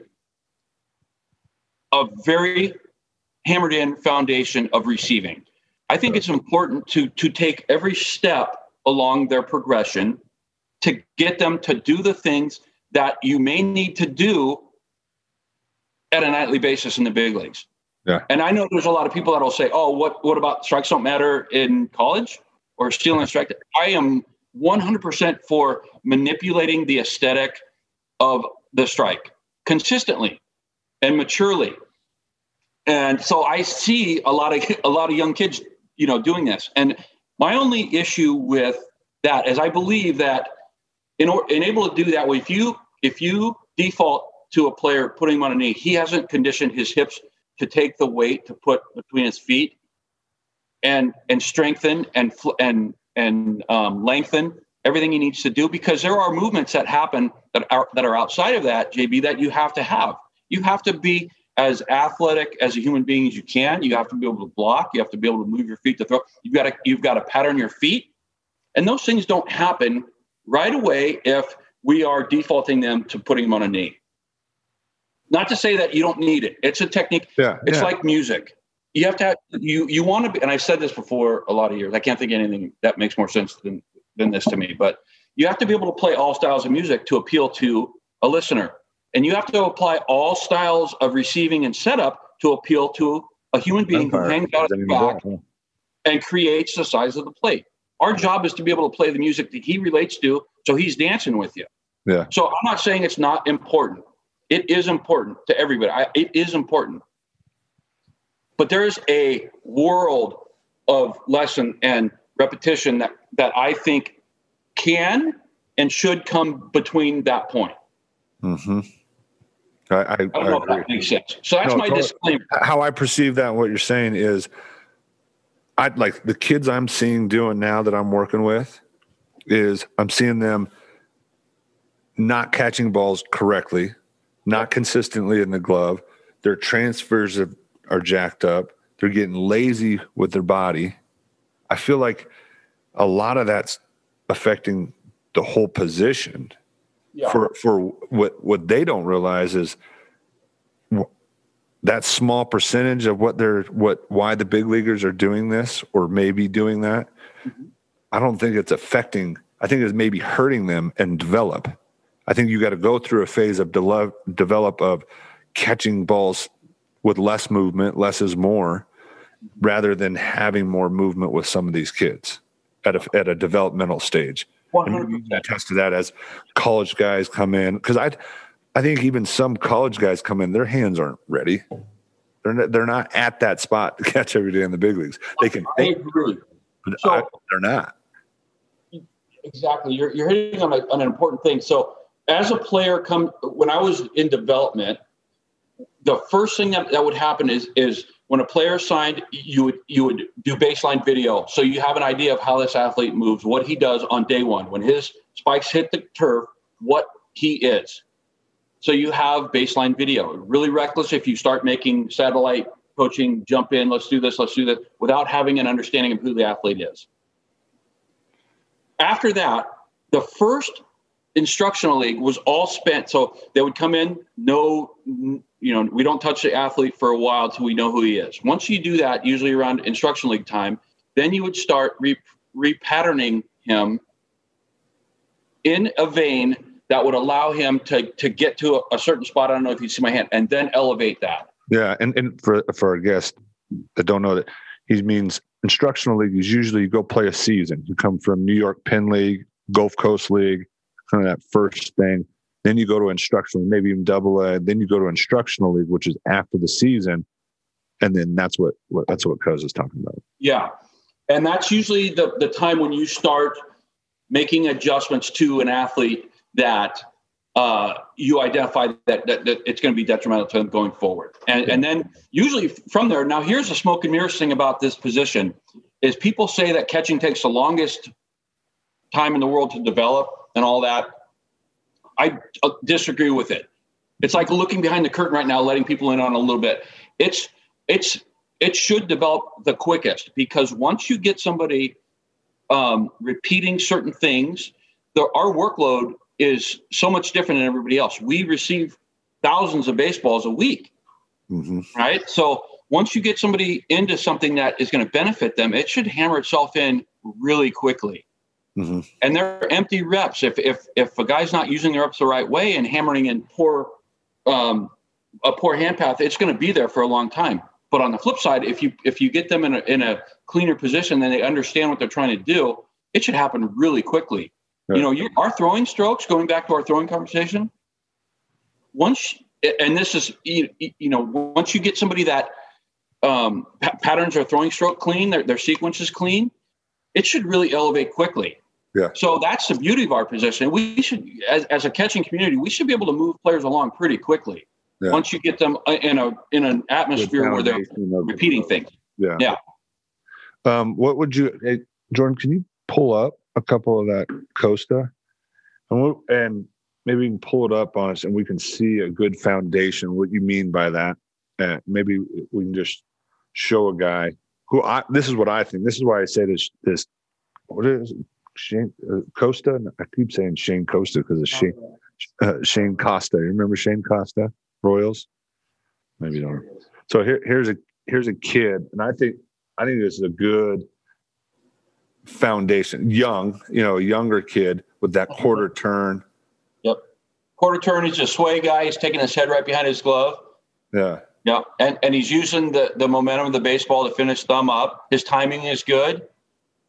a very hammered in foundation of receiving. I think it's important to to take every step along their progression to get them to do the things that you may need to do at a nightly basis in the big leagues. Yeah. And I know there's a lot of people that'll say, "Oh, what what about strikes don't matter in college?" Or stealing a strike. I am 100% for manipulating the aesthetic of the strike consistently and maturely. And so I see a lot of <laughs> a lot of young kids, you know, doing this. And my only issue with that is I believe that in order in able to do that, if you if you default to a player putting him on a knee, he hasn't conditioned his hips to take the weight to put between his feet and and strengthen and and and um, lengthen everything he needs to do because there are movements that happen that are that are outside of that JB that you have to have. You have to be as athletic as a human being as you can. You have to be able to block. You have to be able to move your feet to throw. You've got to you've got to pattern your feet, and those things don't happen right away if we are defaulting them to putting them on a knee. Not to say that you don't need it. It's a technique. Yeah, it's yeah. like music you have to have, you you want to be and i've said this before a lot of years i can't think of anything that makes more sense than than this to me but you have to be able to play all styles of music to appeal to a listener. And you have to apply all styles of receiving and setup to appeal to a human being umpire. who hangs out at the back and creates the size of the plate. Our job is to be able to play the music that he relates to so he's dancing with you. Yeah. So i'm not saying it's not important. It is important to everybody. I, it is important but there's a world of lesson and repetition that, that I think can and should come between that point. Mm-hmm. I, I, I don't know if that makes sense. So that's no, my disclaimer. How I perceive that, what you're saying is, I like the kids I'm seeing doing now that I'm working with is I'm seeing them not catching balls correctly, not consistently in the glove. Their transfers of are jacked up. They're getting lazy with their body. I feel like a lot of that's affecting the whole position. Yeah. For for what what they don't realize is that small percentage of what they're what why the big leaguers are doing this or maybe doing that. Mm-hmm. I don't think it's affecting. I think it's maybe hurting them and develop. I think you got to go through a phase of de- develop of catching balls with less movement, less is more, rather than having more movement with some of these kids at a, at a developmental stage. 100%. Attest to that as college guys come in because I, I think even some college guys come in, their hands aren't ready. They're not, they're not at that spot to <laughs> catch every day in the big leagues. They can, I agree. but so, I, they're not. Exactly, you're you're hitting on, a, on an important thing. So as a player, come when I was in development, the first thing that, that would happen is is when a player signed, you would you would do baseline video, so you have an idea of how this athlete moves, what he does on day one when his spikes hit the turf, what he is. So you have baseline video. Really reckless if you start making satellite coaching jump in, let's do this, let's do that, without having an understanding of who the athlete is. After that, the first instructional league was all spent. So they would come in, no, you know, we don't touch the athlete for a while till we know who he is. Once you do that, usually around instructional league time, then you would start re- repatterning him in a vein that would allow him to to get to a, a, certain spot. I don't know if you see my hand, and then elevate that. Yeah, and and for for our guests that don't know that, he means instructional league is usually you go play a season. You come from New York Penn League, Gulf Coast League, kind of that first thing. Then you go to instructional, maybe even double A. Then you go to instructional league, which is after the season, and then that's what, what that's what Coz is talking about. Yeah, and that's usually the the time when you start making adjustments to an athlete that uh, you identify that, that, that it's going to be detrimental to them going forward. And, and then usually from there, now here's the smoke and mirrors thing about this position is people say that catching takes the longest time in the world to develop and all that. I uh, disagree with it. It's like looking behind the curtain right now, letting people in on a little bit. It's it's it should develop the quickest because once you get somebody um, repeating certain things, the, our workload is so much different than everybody else. We receive thousands of baseballs a week, mm-hmm. right? So once you get somebody into something that is going to benefit them, it should hammer itself in really quickly. Mm-hmm. And they're empty reps. If if if a guy's not using their reps the right way and hammering in poor um, a poor hand path, it's going to be there for a long time. But on the flip side, if you if you get them in a in a cleaner position, then they understand what they're trying to do. It should happen really quickly. You know, you, our throwing strokes, going back to our throwing conversation, once, and this is, you, you know, once you get somebody that um, p- patterns their throwing stroke clean, their, their sequence is clean, it should really elevate quickly. Yeah. So that's the beauty of our position. We should, as, as a catching community, we should be able to move players along pretty quickly. Yeah. Once you get them in a in an atmosphere where they're repeating things. Yeah. Yeah. Um, what would you, hey, Jordan? Can you pull up a couple of that Costa, and we'll, and maybe we can pull it up on us, and we can see a good foundation. What you mean by that? And maybe we can just show a guy who I. This is what I think. This is why I say this. This what is it? Shane uh, Costa? I keep saying Shane Costa because it's Shane uh, Shane Costa. You remember Shane Costa Royals? Maybe don't. So here, here's a here's a kid, and I think I think this is a good foundation. Young, you know, a younger kid with that uh-huh. quarter turn. Yep. Quarter turn. He's a sway guy. He's taking his head right behind his glove. Yeah. Yeah. And and he's using the the momentum of the baseball to finish thumb up. His timing is good.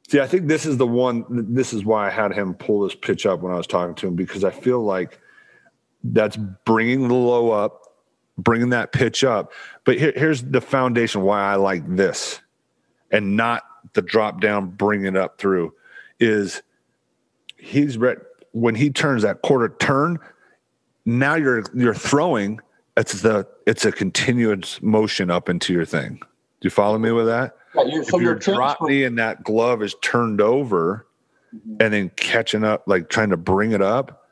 See, I think this is the one. This is why I had him pull this pitch up when I was talking to him because I feel like that's bringing the low up, bringing that pitch up. But here, here's the foundation why I like this, and not the drop down, bring it up through, is he's when he turns that quarter turn. Now you're you're throwing. It's the it's a continuous motion up into your thing. Do you follow me with that? Yeah, you're, if so your drop knee and that glove is turned over, mm-hmm. and then catching up, like trying to bring it up,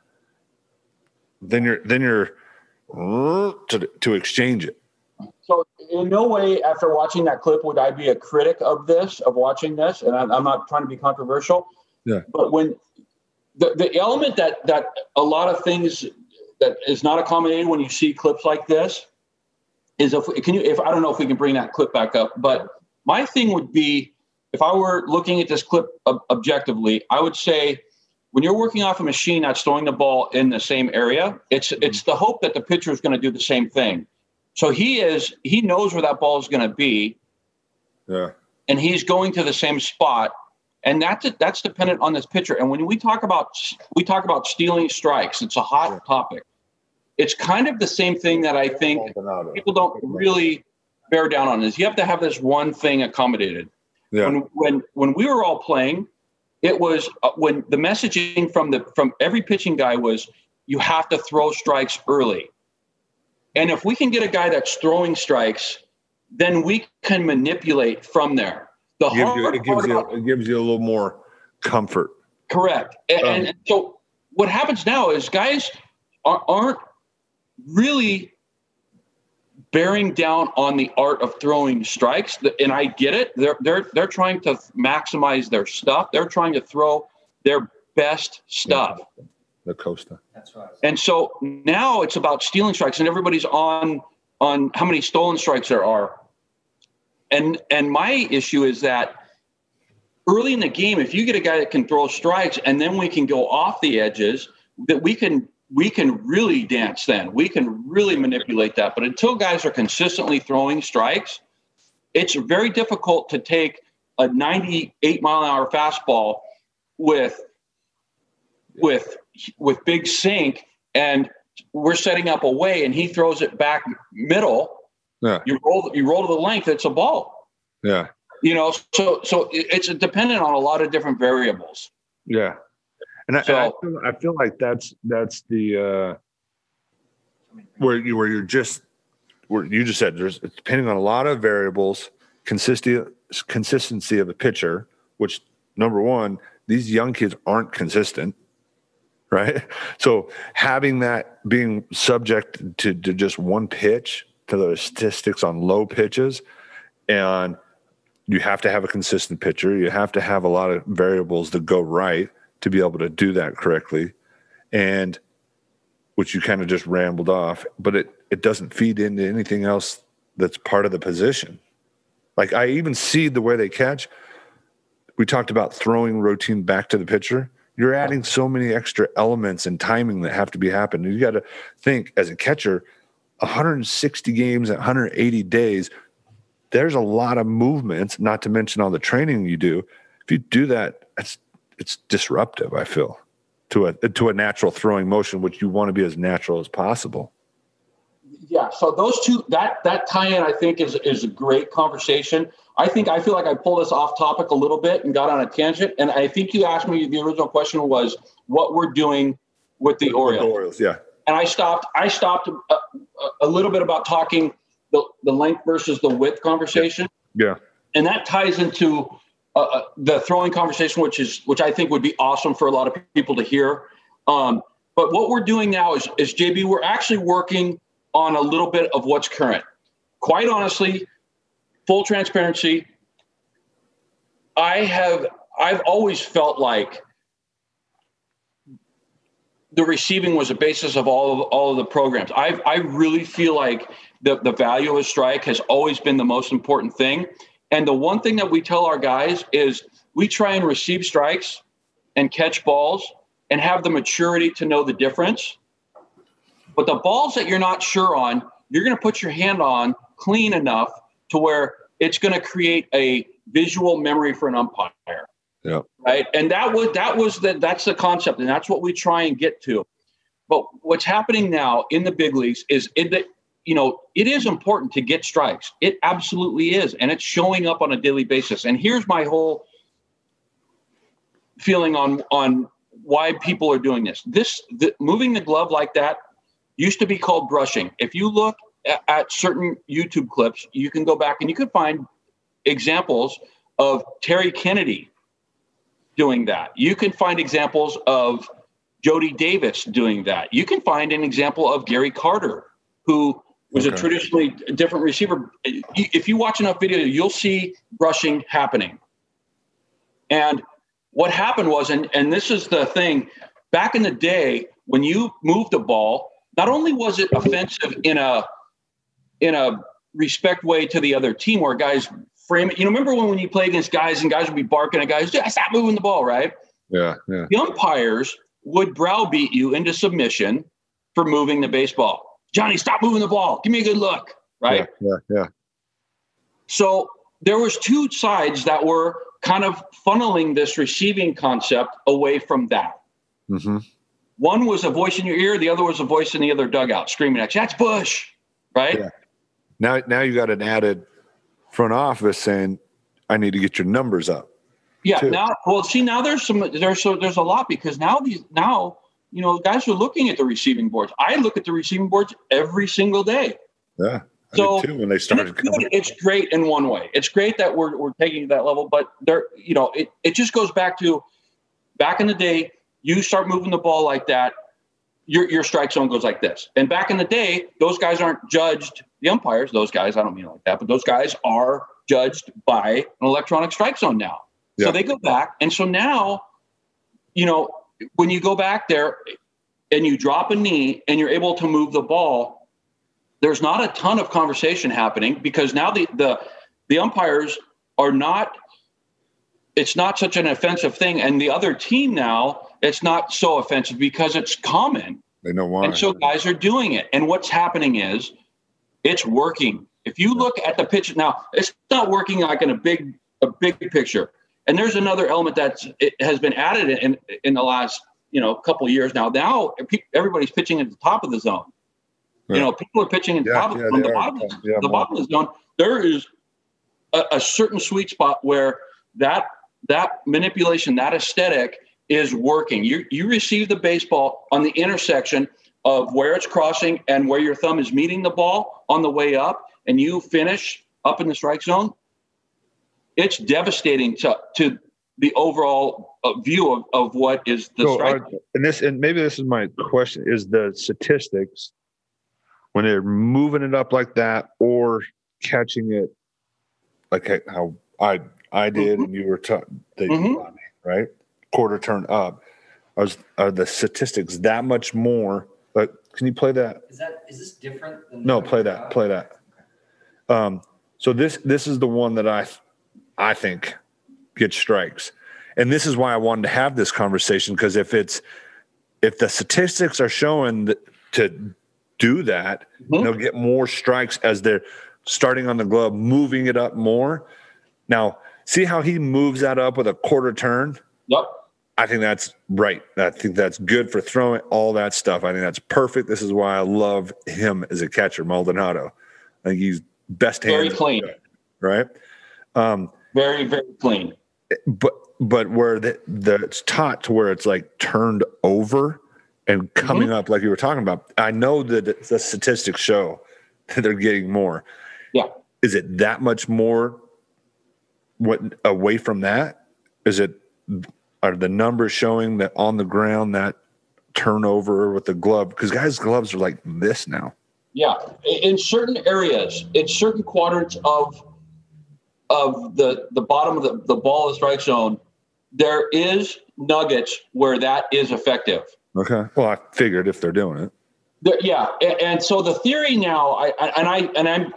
then you're then you're to to exchange it. So, in no way, after watching that clip, would I be a critic of this, of watching this. And I'm, I'm not trying to be controversial. Yeah. But when the, the element that that a lot of things that is not accommodated when you see clips like this is if can you if I don't know if we can bring that clip back up, but my thing would be if I were looking at this clip ob- objectively, I would say when you're working off a machine that's throwing the ball in the same area, it's mm-hmm. it's the hope that the pitcher is going to do the same thing. So he is he knows where that ball is going to be. Yeah. And he's going to the same spot. And that's that's dependent on this pitcher. And when we talk about we talk about stealing strikes, it's a hot yeah. topic. It's kind of the same thing that I think people don't really bear down on is you have to have this one thing accommodated. Yeah. When when when we were all playing, it was uh, when the messaging from the from every pitching guy was you have to throw strikes early. And if we can get a guy that's throwing strikes then we can manipulate from there. The It gives, you, it, gives you, it gives you a little more comfort. Correct. And, Um, and so what happens now is guys aren't really bearing down on the art of throwing strikes. And I get it. They're they're they're trying to maximize their stuff. They're trying to throw their best stuff. The Costa. That's right. And so now it's about stealing strikes, and everybody's on on how many stolen strikes there are. And and my issue is that early in the game, if you get a guy that can throw strikes, and then we can go off the edges, that we can we can really dance. Then we can really manipulate that. But until guys are consistently throwing strikes, it's very difficult to take a 98 mile an hour fastball with with with big sink and we're setting up a way and he throws it back middle Yeah. you roll you roll to the length it's a ball Yeah. you know so so it's dependent on a lot of different variables Yeah. And I, and I, feel, I feel like that's that's the uh where you where you're just where you just said there's it's depending on a lot of variables, consistency consistency of the pitcher, which number one, these young kids aren't consistent, right? <laughs> So having that being subject to, to just one pitch to the statistics on low pitches and you have to have a consistent pitcher. You have to have a lot of variables that go right to be able to do that correctly. And which you kind of just rambled off, but it, it doesn't feed into anything else that's part of the position. Like I even see the way they catch. We talked about throwing routine back to the pitcher. You're adding so many extra elements and timing that have to be happening. You got to think as a catcher, 160 games, at 180 days, there's a lot of movements, not to mention all the training you do. If you do that, it's it's disruptive, I feel, to a to a natural throwing motion, which you want to be as natural as possible. yeah so those two that that tie-in i think is is a great conversation i think i feel like i pulled us off topic a little bit and got on a tangent and i think you asked me the original question was what we're doing with the orioles Orioles, yeah. and I stopped. I stopped a, a little bit about talking the, the length versus the width conversation, Yeah. and that ties into uh, uh, the throwing conversation, which is which I think would be awesome for a lot of people to hear. Um, but what we're doing now is, is JB, we're actually working on a little bit of what's current. Quite honestly, full transparency, I have I've always felt like the receiving was the basis of all of all of the programs. I I really feel like the the value of a strike has always been the most important thing. And the one thing that we tell our guys is we try and receive strikes and catch balls and have the maturity to know the difference. But the balls that you're not sure on, you're going to put your hand on clean enough to where it's going to create a visual memory for an umpire Yeah. right and that was that was the that's the concept and that's what we try and get to but what's happening now in the big leagues is in that you know it is important to get strikes it absolutely is and it's showing up on a daily basis and here's my whole feeling on on why people are doing this this the, moving the glove like that used to be called brushing if you look at, at certain youtube clips you can go back and you can find examples of terry kennedy doing that. You can find examples of Jody Davis doing that. You can find an example of Gary Carter, who was a traditionally different receiver. If you watch enough video, you'll see brushing happening. And what happened was, and, and this is the thing, back in the day, when you moved the ball, not only was it offensive in a in a respect way to the other team where guys frame it. You know, remember when, when you play against guys and guys would be barking at guys, "Yeah, stop moving the ball, right? Yeah. Yeah. The umpires would browbeat you into submission for moving the baseball. Johnny, stop moving the ball. Give me a good look, right? Yeah. Yeah. So there was two sides that were kind of funneling this receiving concept away from that. yeah. hmm One was a voice in your ear, the other was a voice in the other dugout screaming at you, that's Bush, right? Yeah. Now, now you got an added front office saying, "I need to get your numbers up." Yeah. too. Now, well, see, now there's some there's so there's a lot because now these now you know guys are looking at the receiving boards. I look at the receiving boards every single day. Yeah, So I did too when they started it's, it's great in one way. It's great that we're we're taking to that level, but there, you know, it, it just goes back to back in the day, you start moving the ball like that, your your strike zone goes like this. And back in the day, those guys aren't judged, the umpires, those guys, I don't mean it like that, but those guys are judged by an electronic strike zone now. Yeah. So they go back. And so now, you know, when you go back there and you drop a knee and you're able to move the ball, there's not a ton of conversation happening because now the the the umpires are not it's not such an offensive thing. And the other team now it's not so offensive because it's common. They know why. and so guys are doing it. And what's happening is it's working. If you look at the pitch now it's not working like in a big a big picture and there's another element that's it has been added in in the last you know couple of years now. Now everybody's pitching at the top of the zone. You know people are pitching at the Yeah, top yeah, the are. bottom Yeah, the bottom of the zone. There is a, a certain sweet spot where that that manipulation that aesthetic is working. You you receive the baseball on the intersection of where it's crossing and where your thumb is meeting the ball on the way up and you finish up in the strike zone it's devastating to to the overall uh, view of, of what is the So, strike are- and this, and maybe this is my question: is the statistics when they're moving it up like that, or catching it like how I I did, Mhm. and you were taught that you Mhm. right? Quarter turn up. Are, are the statistics that much more? But can you play that? Is that is this different than No, play that. Play that. Um, so this this is the one that I I think gets strikes, and this is why I wanted to have this conversation because if it's if the statistics are showing that to do that, Mhm. they'll get more strikes as they're starting on the glove, moving it up more. Now, see how he moves that up with a quarter turn. yep I think that's right. I think that's good for throwing all that stuff. I think that's perfect. This is why I love him as a catcher, Maldonado. I think he's best hand. very clean right? Um, very very clean but but where the, the it's taught to where it's like turned over and coming mm-hmm. up like you were talking about. I know that the statistics show <laughs> that they're getting more. Yeah. Is it that much more? What away from that? Is it are the numbers showing that on the ground that turnover with the glove? Because guys' gloves are like this now. Yeah, in certain areas, in certain quadrants of of the the bottom of the, the ball of the strike zone, there is nuggets where that is effective. Okay. Well, I figured if they're doing it. There, yeah, and, and so the theory now, I, I and I and I'm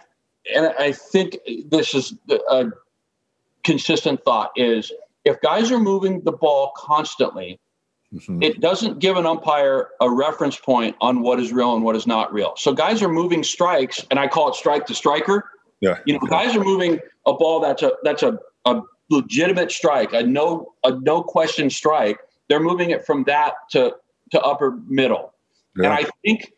and I think this is a consistent thought is if guys are moving the ball constantly, Mhm. it doesn't give an umpire a reference point on what is real and what is not real. So guys are moving strikes, and I call it strike to striker. Yeah. You know, guys are moving a ball that's a that's a, a legitimate strike, a no a no question strike. They're moving it from that to to upper middle, and I think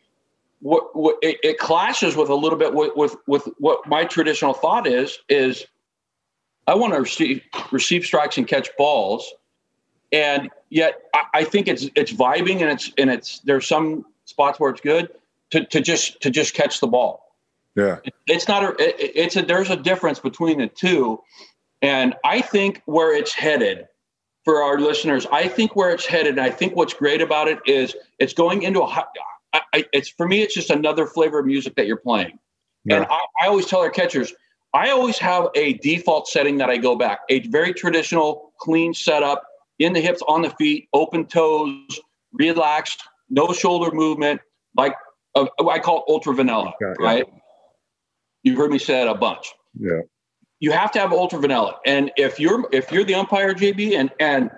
what, what it, it clashes with a little bit with, with with what my traditional thought is is I want to receive receive strikes and catch balls, and yet I, I think it's it's vibing and it's and it's there's some spots where it's good to, to just to just catch the ball Yeah. it's not a it, it's a there's a difference between the two. And i think where it's headed for our listeners i think where it's headed and i think what's great about it is it's going into a I, I, it's for me it's just another flavor of music that you're playing. And I, I always tell our catchers i always have a default setting that i go back. A very traditional clean setup in the hips on the feet open toes relaxed no shoulder movement like uh, i call it ultra vanilla Yeah, yeah. You've heard me say that a bunch. Yeah. You have to have ultra vanilla. And if you're if you're the umpire, JB, and and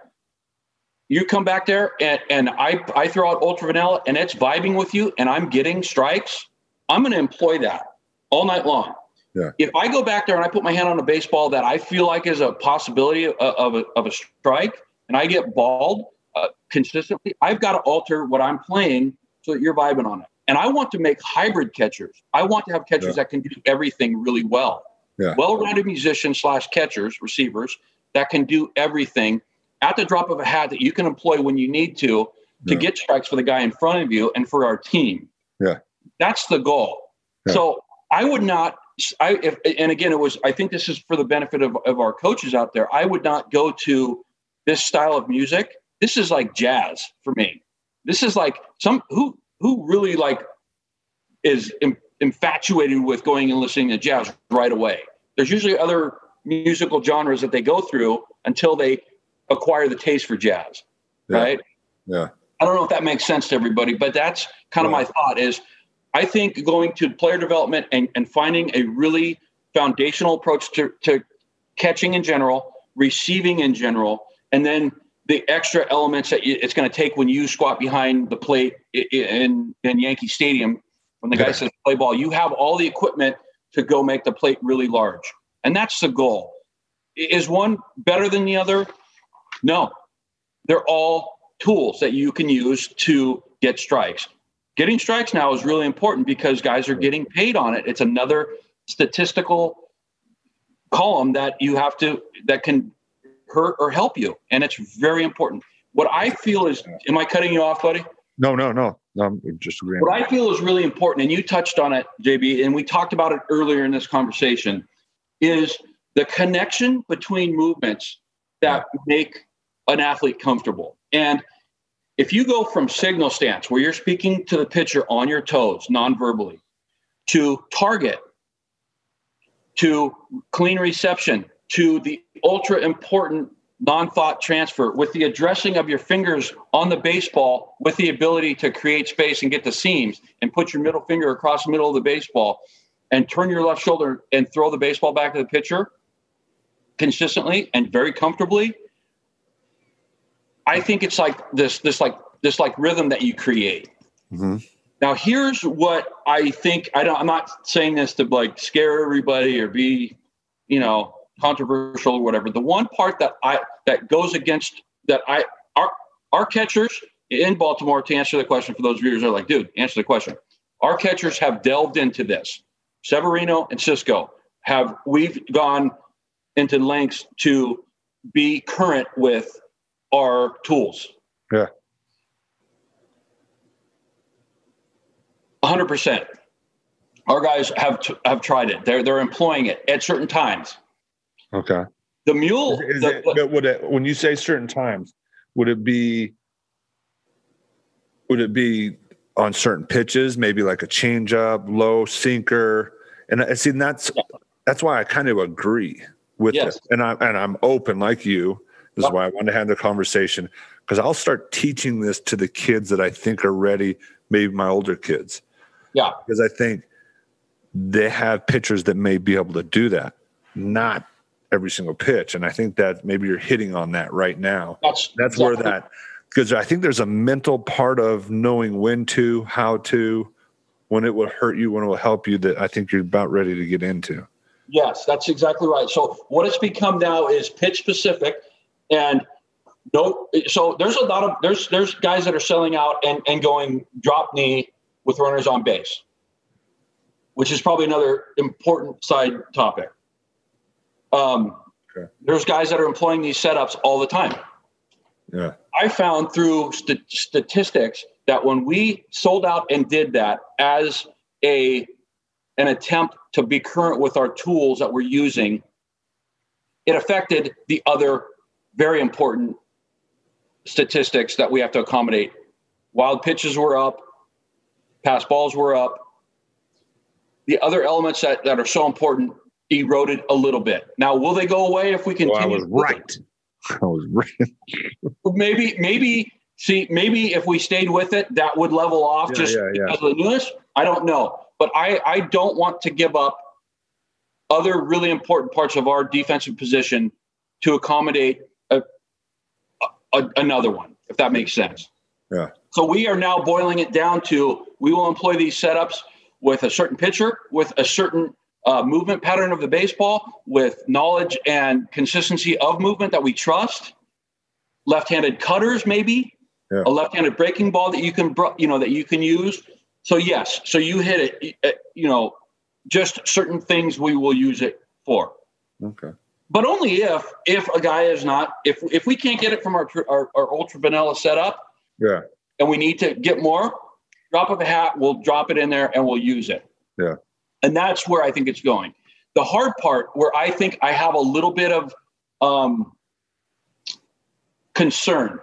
you come back there and, and I I throw out ultra vanilla and it's vibing with you and I'm getting strikes, I'm gonna employ that all night long. Yeah. If I go back there and I put my hand on a baseball that I feel like is a possibility of, of, a, of a strike and I get balled uh, consistently, I've got to alter what I'm playing so that you're vibing on it. And I want to make hybrid catchers. I want to have catchers Yeah. that can do everything really well. Yeah. Well-rounded musicians slash catchers, receivers that can do everything at the drop of a hat that you can employ when you need to to Yeah. get strikes for the guy in front of you and for our team. Yeah. That's the goal. So I would not. I if, and again, it was. I think this is for the benefit of, of our coaches out there. I would not go to this style of music. This is like jazz for me. This is like some who who really like is infatuated with going and listening to jazz right away. There's usually other musical genres that they go through until they acquire the taste for jazz, Yeah. right? Yeah. I don't know if that makes sense to everybody, but that's kind of my thought is I think going to player development and, and finding a really foundational approach to, to catching in general, receiving in general, and then the extra elements that it's going to take when you squat behind the plate in, in Yankee Stadium when the guy says play ball, you have all the equipment to go make the plate really large. And that's the goal. Is one better than the other? No. They're all tools that you can use to get strikes. Getting strikes now is really important because guys are getting paid on it. It's another statistical column that you have to that can hurt or help you, and it's very important. What I feel is, am I cutting you off, buddy? No, no, no. no I'm just agreeing. What I feel is really important, and you touched on it, JB, and we talked about it earlier in this conversation, is the connection between movements that make an athlete comfortable. And if you go from signal stance, where you're speaking to the pitcher on your toes, non-verbally, to target, to clean reception, to the ultra important non-thought transfer with the addressing of your fingers on the baseball with the ability to create space and get the seams and put your middle finger across the middle of the baseball and turn your left shoulder and throw the baseball back to the pitcher consistently and very comfortably i think it's like this this like this like rhythm that you create Mhm. now here's what i think i don't i'm not saying this to like scare everybody or be you know controversial or whatever. The one part that i that goes against that i our our catchers in baltimore to answer the question for those viewers are like dude answer the question. Our catchers have delved into this. Severino and Sisco have we've gone into lengths to be current with our tools. Yeah. 100% our guys have have tried it. They're they're employing it at certain times Okay. the mule Is the- it, but would it, when you say certain times, would it be, would it be on certain pitches, maybe like a changeup, low sinker? And I see, and that's, that's why I kind of agree with Yes. it. And I'm, and I'm open like you. This is why I wanted to have the conversation because I'll start teaching this to the kids that I think are ready, maybe my older kids, yeah because I think they have pitchers that may be able to do that. Not every single pitch. And I think that maybe you're hitting on that right now. that's That's where that because I think there's a mental part of knowing when to, how to, when it will hurt you, when it will help you that I think you're about ready to get into. Yes, that's exactly right. So what it's become now is pitch specific, and no. So there's a lot of there's there's guys that are selling out and and going drop knee with runners on base, which is probably another important side topic. Um, Okay. There's guys that are employing these setups all the time. Yeah. I found through st- statistics that when we sold out and did that as a an attempt to be current with our tools that we're using, it affected the other very important statistics that we have to accommodate. Wild pitches were up, pass balls were up. The other elements that, that are so important eroded a little bit. Now, will they go away if we Well, continue? <laughs> I was right. I was right. maybe maybe see maybe if we stayed with it that would level off Yeah, just yeah, yeah. because of the newness i don't know but i i don't want to give up other really important parts of our defensive position to accommodate a, a, another one if that makes sense Yeah. so we are now boiling it down to we will employ these setups with a certain pitcher with a certain uh, movement pattern of the baseball with knowledge and consistency of movement that we trust left-handed cutters maybe Yeah. a left-handed breaking ball that you can you know that you can use so yes so you hit it uh, you know just certain things we will use it for Okay. but only if if a guy is not if if we can't get it from our our, our ultra vanilla setup Yeah. and we need to get more drop of a hat we'll drop it in there and we'll use it Yeah. And that's where I think it's going. The hard part, where I think I have a little bit of um, concern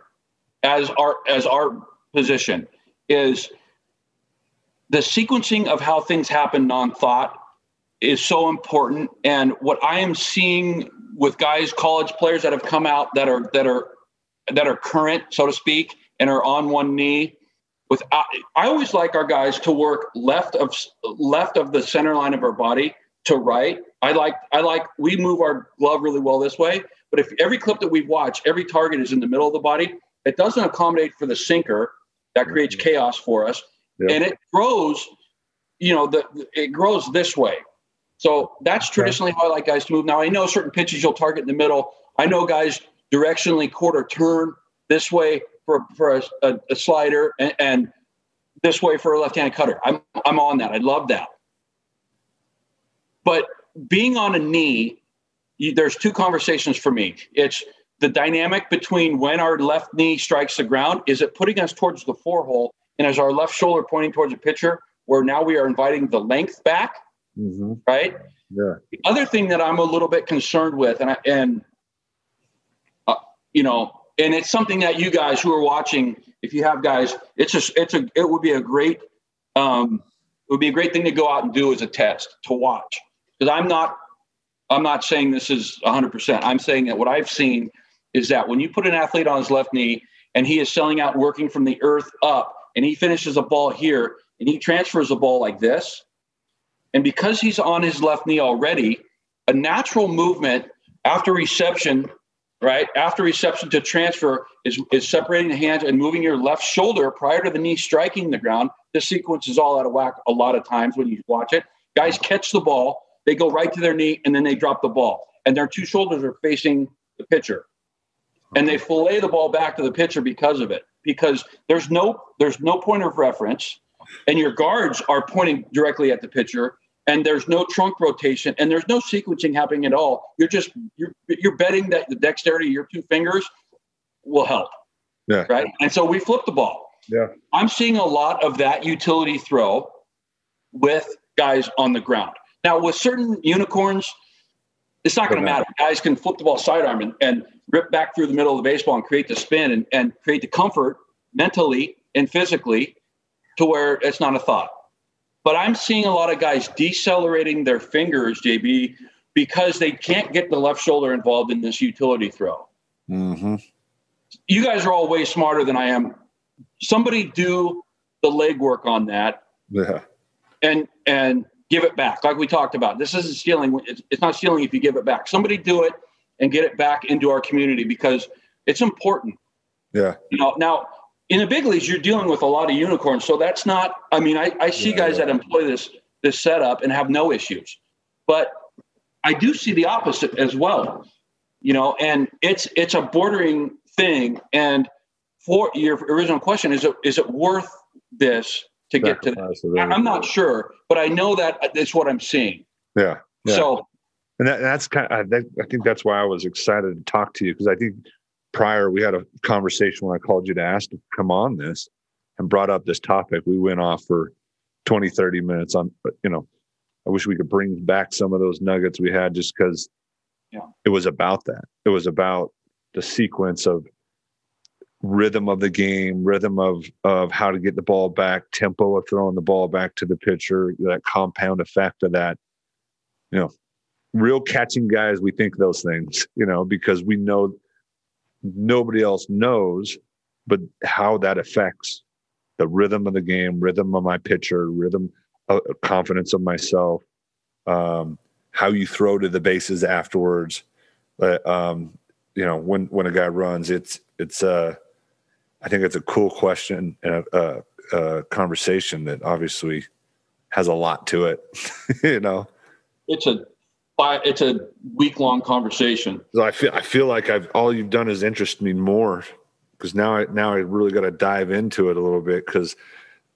as our as our position, is the sequencing of how things happen non-thought is so important. And what I am seeing with guys, college players that have come out that are that are that are current, so to speak, and are on one knee. With I, I always like our guys to work left of left of the center line of our body to right. I like I like we move our glove really well this way. But if every clip that we watch, every target is in the middle of the body, it doesn't accommodate for the sinker. That creates mm-hmm. chaos for us, yep. and it grows. You know, the it grows this way. So that's traditionally how I like guys to move. Now I know certain pitches you'll target in the middle. I know guys directionally quarter turn this way for, for a, a, a slider and, and, this way for a left-handed cutter. I'm I'm on that. I love that. But being on a knee, you, there's two conversations for me. It's the dynamic between when our left knee strikes the ground. Is it putting us towards the four hole, and is our left shoulder pointing towards the pitcher, where now we are inviting the length back, mm-hmm. right? Yeah. The other thing that I'm a little bit concerned with, and I, and you know, and it's something that you guys who are watching, if you have guys, it's just it's a it would be a great um, it would be a great thing to go out and do as a test to watch because I'm not I'm not saying this is 100%. I'm saying that what I've seen is that when you put an athlete on his left knee and he is selling out working from the earth up and he finishes a ball here and he transfers a ball like this and because he's on his left knee already a natural movement after reception right? After reception to transfer is, is separating the hands and moving your left shoulder prior to the knee striking the ground. This sequence is all out of whack a lot of times when you watch it. Guys catch the ball they go right to their knee and then they drop the ball and their two shoulders are facing the pitcher. And they fillet the ball back to the pitcher because of it because there's no there's no point of reference and your guards are pointing directly at the pitcher and there's no trunk rotation and there's no sequencing happening at all. You're just you're you're betting that the dexterity of your two fingers will help. Yeah. Right? And so we flip the ball. Yeah. I'm seeing a lot of that utility throw with guys on the ground. Now with certain unicorns it's not going to matter. Guys can flip the ball sidearm and, and rip back through the middle of the baseball and create the spin and, and create the comfort mentally and physically to where it's not a thought but I'm seeing a lot of guys decelerating their fingers, JB, because they can't get the left shoulder involved in this utility throw. Mm-hmm. You guys are all way smarter than I am. Somebody do the legwork on that. Yeah. And and give it back, like we talked about. This isn't stealing. It's, it's not stealing if you give it back. Somebody do it and get it back into our community because it's important. Yeah. You know, now in the big leagues, you're dealing with a lot of unicorns. So that's not, I mean, I, I see yeah, guys yeah. that employ this this setup and have no issues. But I do see the opposite as well. You know, and it's it's a bordering thing. And for your original question, is it is it worth this to get to that? I'm not sure, but I know that it's what I'm seeing. Yeah. yeah. So and that, that's kind of, I think that's why I was excited to talk to you because I think prior we had a conversation when I called you to ask to come on this and brought up this topic. We went off for 20, 30 minutes on, you know, I wish we could bring back some of those nuggets we had just because yeah. it was about that. It was about the sequence of rhythm of the game, rhythm of of how to get the ball back, tempo of throwing the ball back to the pitcher, that compound effect of that. You know, real catching guys, we think those things, you know, because we know nobody else knows, but how that affects the rhythm of the game, rhythm of my pitcher, rhythm, uh, confidence of myself, um, how you throw to the bases afterwards. Uh, um, you know, when when a guy runs, it's it's uh, I think it's a cool question and a, a, a conversation that obviously has a lot to it. <laughs> you know, it's a it's a week long conversation. I feel I feel like I've all you've done is interest me more because now I now I really got to dive into it a little bit because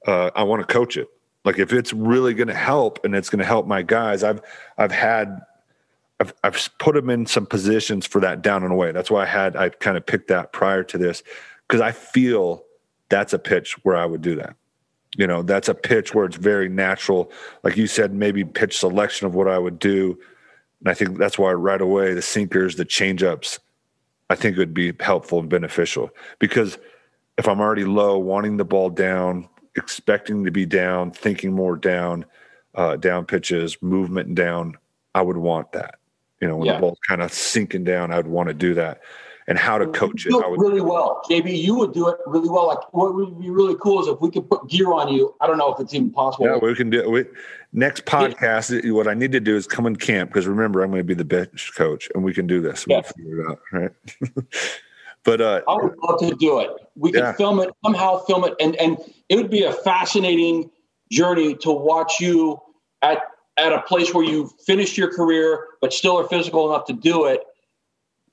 uh, I want to coach it. Like if it's really going to help and it's going to help my guys, I've I've had I've I've put them in some positions for that down and away. That's why I had I kind of picked that prior to this because I feel that's a pitch where I would do that. you know, that's a pitch where it's very natural. Like you said, maybe pitch selection of what I would do. And I think that's why right away the sinkers, the changeups, I think would be helpful and beneficial because if I'm already low, wanting the ball down, expecting to be down, thinking more down, uh, down pitches, movement down, I would want that. You know, when Yeah. the ball's kind of sinking down, I'd want to do that. And how to coach it, do I it would. really well. JB, you would do it really well. Like what would be really cool is if we could put gear on you. I don't know if it's even possible. Yeah, we can do it. we, next podcast. What I need to do is come in camp because remember I'm going to be the bench coach, and we can do this. We'll figure it out, right? <laughs> but uh, I would love to do it. We could film it somehow, film it, and and it would be a fascinating journey to watch you at at a place where you've finished your career but still are physical enough to do it.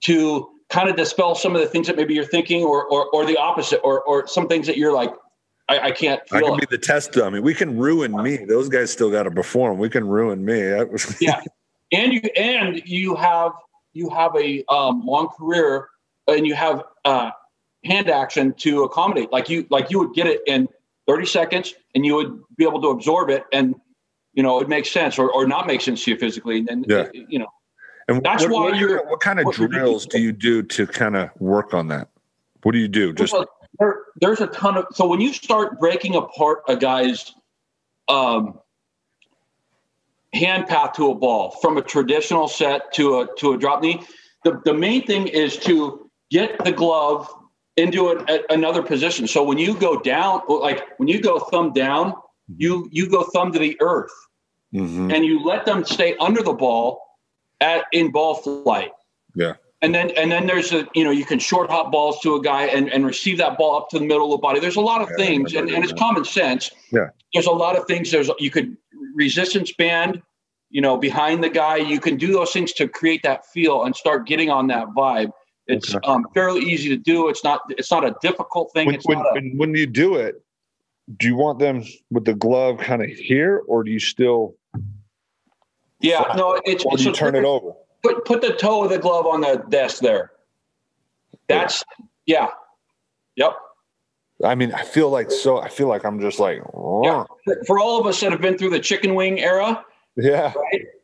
To kind of dispel some of the things that maybe you're thinking, or or, or the opposite, or or some things that you're like, I, I can't I can it. be the test dummy. We can ruin me. Those guys still got to perform. We can ruin me. That was, <laughs> Yeah. and you and you have you have a um, long career and you have uh, hand action to accommodate like you like you would get it in 30 seconds and you would be able to absorb it and you know it makes sense or, or not make sense to you physically and Yeah. you know And That's what, why what, you're- what kind of what drills do you do to kind of work on that? What do you do? Just Well, there, there's a ton of so when you start breaking apart a guy's um, hand path to a ball from a traditional set to a to a drop knee, the, the main thing is to get the glove into a, a- another position. So when you go down, like when you go thumb down, you you go thumb to the earth Mhm. and you let them stay under the ball at in ball flight. Yeah. And then and then there's a you know you can short hop balls to a guy and, and receive that ball up to the middle of the body. There's a lot of Yeah, things and, and it's common sense. Yeah. There's a lot of things. There's you could resistance band, you know, behind the guy. You can do those things to create that feel and start getting on that vibe. It's Okay. um, fairly easy to do. It's not it's not a difficult thing. when, it's when, a, when, when you do it, do you want them with the glove kind of here, or do you still, yeah, no, it's or you a turn it over? put put the toe of the glove on the desk there. That's yeah. Yep. I mean, I feel like so. I feel like I'm just like, Yeah. For all of us that have been through the chicken wing era, yeah,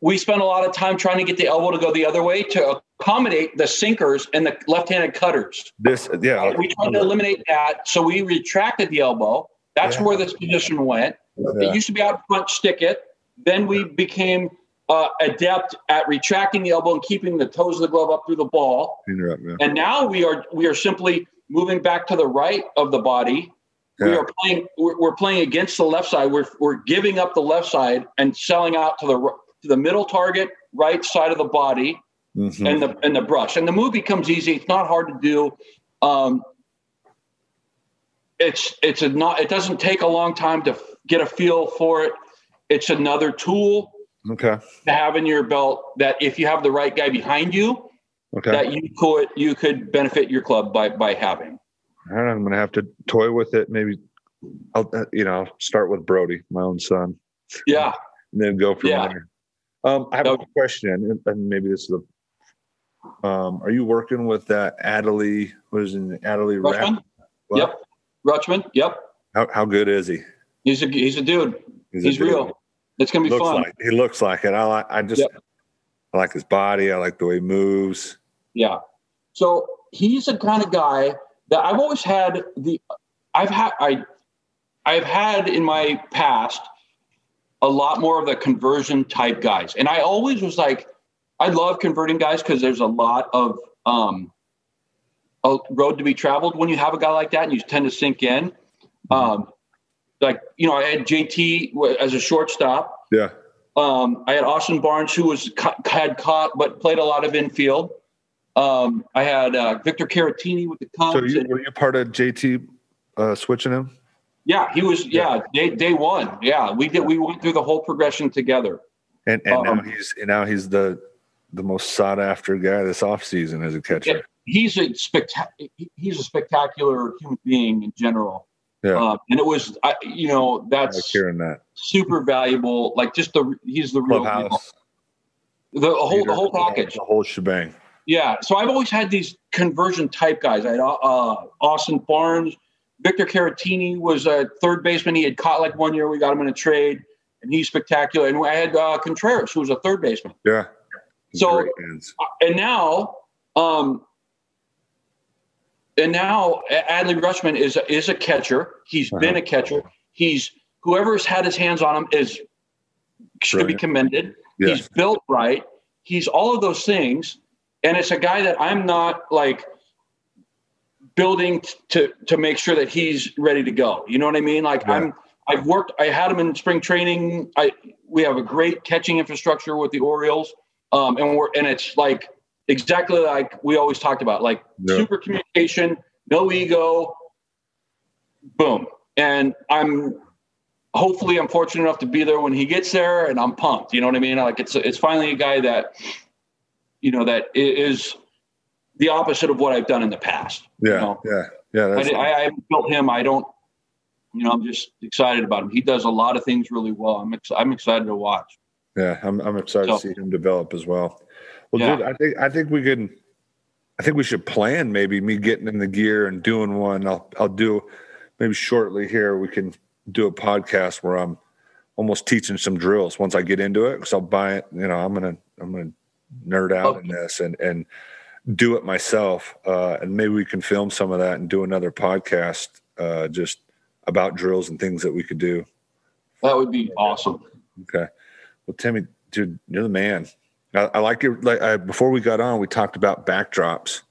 we spent a lot of time trying to get the elbow to go the other way to accommodate the sinkers and the left-handed cutters. this, yeah, We tried to eliminate that, so we retracted the elbow. That's Yeah. where this position went. yeah. It used to be out front, stick it. Then we became uh, adept at retracting the elbow and keeping the toes of the glove up through the ball. Interrupt, yeah. And now we are we are simply moving back to the right of the body. We are playing. We're, we're playing against the left side. We're we're giving up the left side and selling out to the to the middle target, right side of the body, Mhm. and the and the brush. And the move becomes easy. It's not hard to do. Um, it's it's a not. It doesn't take a long time to get a feel for it. It's another tool okay, to have in your belt that if you have the right guy behind you, okay. that you could you could benefit your club by by having. All right, I'm gonna have to toy with it. Maybe I'll, uh, you know, start with Brody, my own son, Yeah. and then go from Yeah. there. Um, I have a question, and- maybe this is a. Um, are you working with that Adley? What is it, Adley? Rutschman? Yep. Rutschman? Yep. How, how good is he? He's a he's a dude. a He's dude. real. It's gonna be Looks fun. like he looks like it. I like. I just. Yep. I like his body. I like the way he moves. Yeah. So he's the kind of guy that I've always had the I've had I I've had in my past a lot more of the conversion type guys. And I always was like, I love converting guys because there's a lot of um a road to be traveled when you have a guy like that and you tend to sink in. Um like, you know, I had JT as a shortstop. Yeah. Um, I had Austin Barnes, who was had caught but played a lot of infield. Um, I had uh, Victor Caratini with the Cubs. So you, and- were you part of JT uh, switching him? yeah, he was. Yeah, day day one. Yeah, we did. We went through the whole progression together. And and now Um, he's and now he's the the most sought after guy this offseason as a catcher. He's a spectac- He's a spectacular human being in general. Yeah. Uh, and it was, I, you know, I like that's hearing that. super valuable. Like just the he's the real deal. Clubhouse. the whole the whole package. The whole shebang. Yeah. So I've always had these conversion type guys. I had uh, Austin Barnes, Victor Caratini was a third baseman. He had caught like one year. We got him in a trade, and he's spectacular. And I had uh, Contreras, who was a third baseman. Yeah. So, and now, um, and now Adley Rutschman is is a catcher. He's been Uh-huh. a catcher. He's whoever's had his hands on him is should be commended. He's built right. He's all of those things, and it's a guy that I'm not like building t- to to make sure that he's ready to go. You know what I mean? Like Yeah. I'm. I've worked. I had him in spring training. I we have a great catching infrastructure with the Orioles, um, and we're and it's like exactly like we always talked about, like Yeah. super communication, no ego, boom. And I'm hopefully I'm fortunate enough to be there when he gets there, and I'm pumped. You know what I mean? Like it's it's finally a guy that you know that is the opposite of what I've done in the past. Yeah. you know? Yeah. Yeah. I, I, I haven't built him. I don't. You know, I'm just excited about him. He does a lot of things really well. I'm ex- I'm excited to watch. yeah. I'm, I'm excited So- to see him develop as well. Well, Yeah. dude, I think, I think we can, I think we should plan maybe me getting in the gear and doing one. I'll, I'll do maybe shortly here. We can do a podcast where I'm almost teaching some drills once I get into it. Cause I'll buy it. You know, I'm going to, I'm to nerd out in this and, and do it myself. Uh, and maybe we can film some of that and do another podcast, uh, just about drills and things that we could do. That would be awesome. Okay. Well, Timmy, dude, you're the man. I, I like your like. I, before we got on, we talked about backdrops,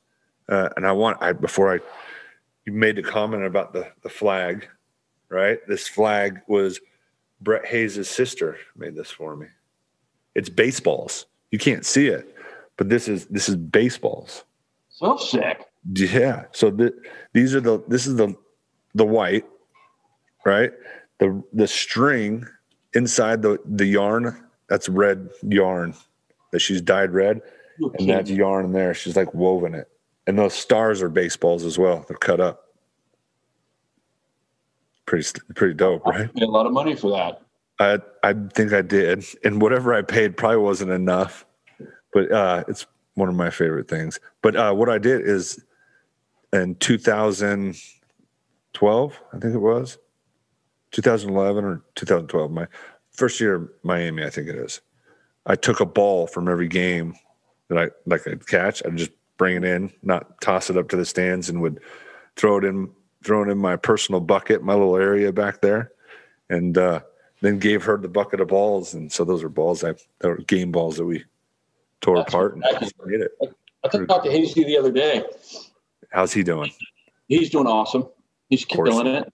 uh, and I want I before I you made the comment about the the flag, right? This flag was Brett Hayes' sister made this for me. It's baseballs. You can't see it, but this is this is baseballs. So sick. Yeah. So the, these are the this is the the white, right? The the string inside the the yarn that's red yarn that she's dyed red, You're and that's kidding. yarn there. She's like woven it, and those stars are baseballs as well. They're cut up. Pretty pretty dope, right? A lot of money for that. I I think I did, and whatever I paid probably wasn't enough, but uh, it's one of my favorite things. But uh, what I did is in 2012, I think it was 2011 or 2012, my first year in Miami, I think it is. I took a ball from every game that I like I'd catch. I'd just bring it in, not toss it up to the stands, and would throw it in, throw it in my personal bucket, my little area back there, and. uh then gave her the bucket of balls, and so those are balls I that were game balls that we tore That's apart and made it. I talked to Hasty the other day. How's he doing? He's doing awesome. He's killing it.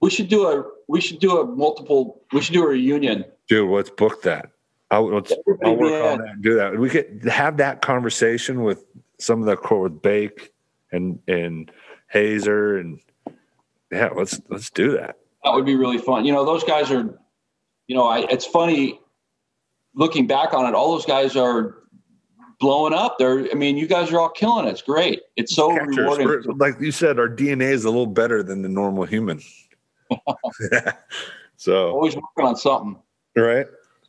We should do a we should do a multiple we should do a reunion. Dude, let's book that. I'll, let's, I'll work be on that and do that. We could have that conversation with some of the core with Bake and and Hazer and yeah, let's let's do that. That would be really fun. You know, those guys are you know, I it's funny looking back on it, all those guys are blowing up. They're I mean, you guys are all killing it. It's great. It's so Catchers, rewarding. we're- like you said, our DNA is a little better than the normal human. <laughs> <laughs> so Always working on something. All right.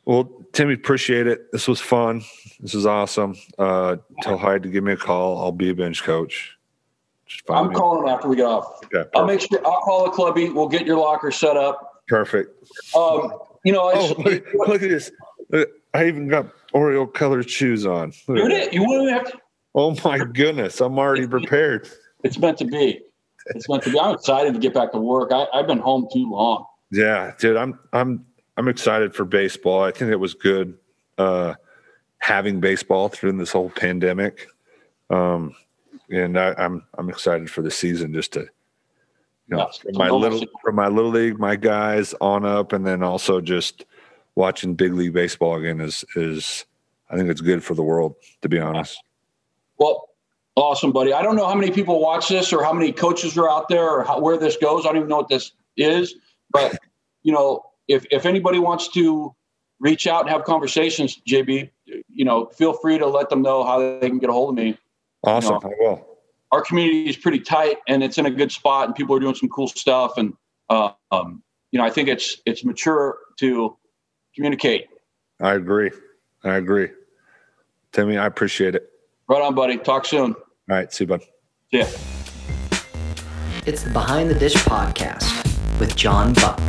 Well, Timmy, appreciate it. This was fun. This is awesome. Uh, tell Hyde to give me a call. I'll be a bench coach. Just I'm me. calling after we get off. Okay, I'll make sure I'll call the clubby. We'll get your locker set up. perfect. Um, you know, Oh, look, <laughs> look at this. I even got Oreo colored shoes on. Look you, that. you wouldn't have to, Oh my goodness. I'm already prepared. it's meant to be. It's meant to be. I'm excited to get back to work. I, I've been home too long. Yeah, dude, I'm I'm I'm excited for baseball. I think it was good uh having baseball through this whole pandemic. Um and I, I'm I'm excited for the season just to you know from my little from my little league, my guys on up and then also just watching big league baseball again is is I think it's good for the world, to be honest. Well, awesome, buddy. I don't know how many people watch this or how many coaches are out there or how, where this goes. I don't even know what this is, but you know, if if anybody wants to reach out and have conversations, JB, you know, feel free to let them know how they can get a hold of me. Awesome. No. I will. Our community is pretty tight and it's in a good spot, and people are doing some cool stuff. And uh, um, you know, I think it's it's mature to communicate. I agree. I agree. Timmy, I appreciate it. Right on, buddy. Talk soon. All right, see you, bud. See ya. It's the Behind the Dish podcast with John Buck.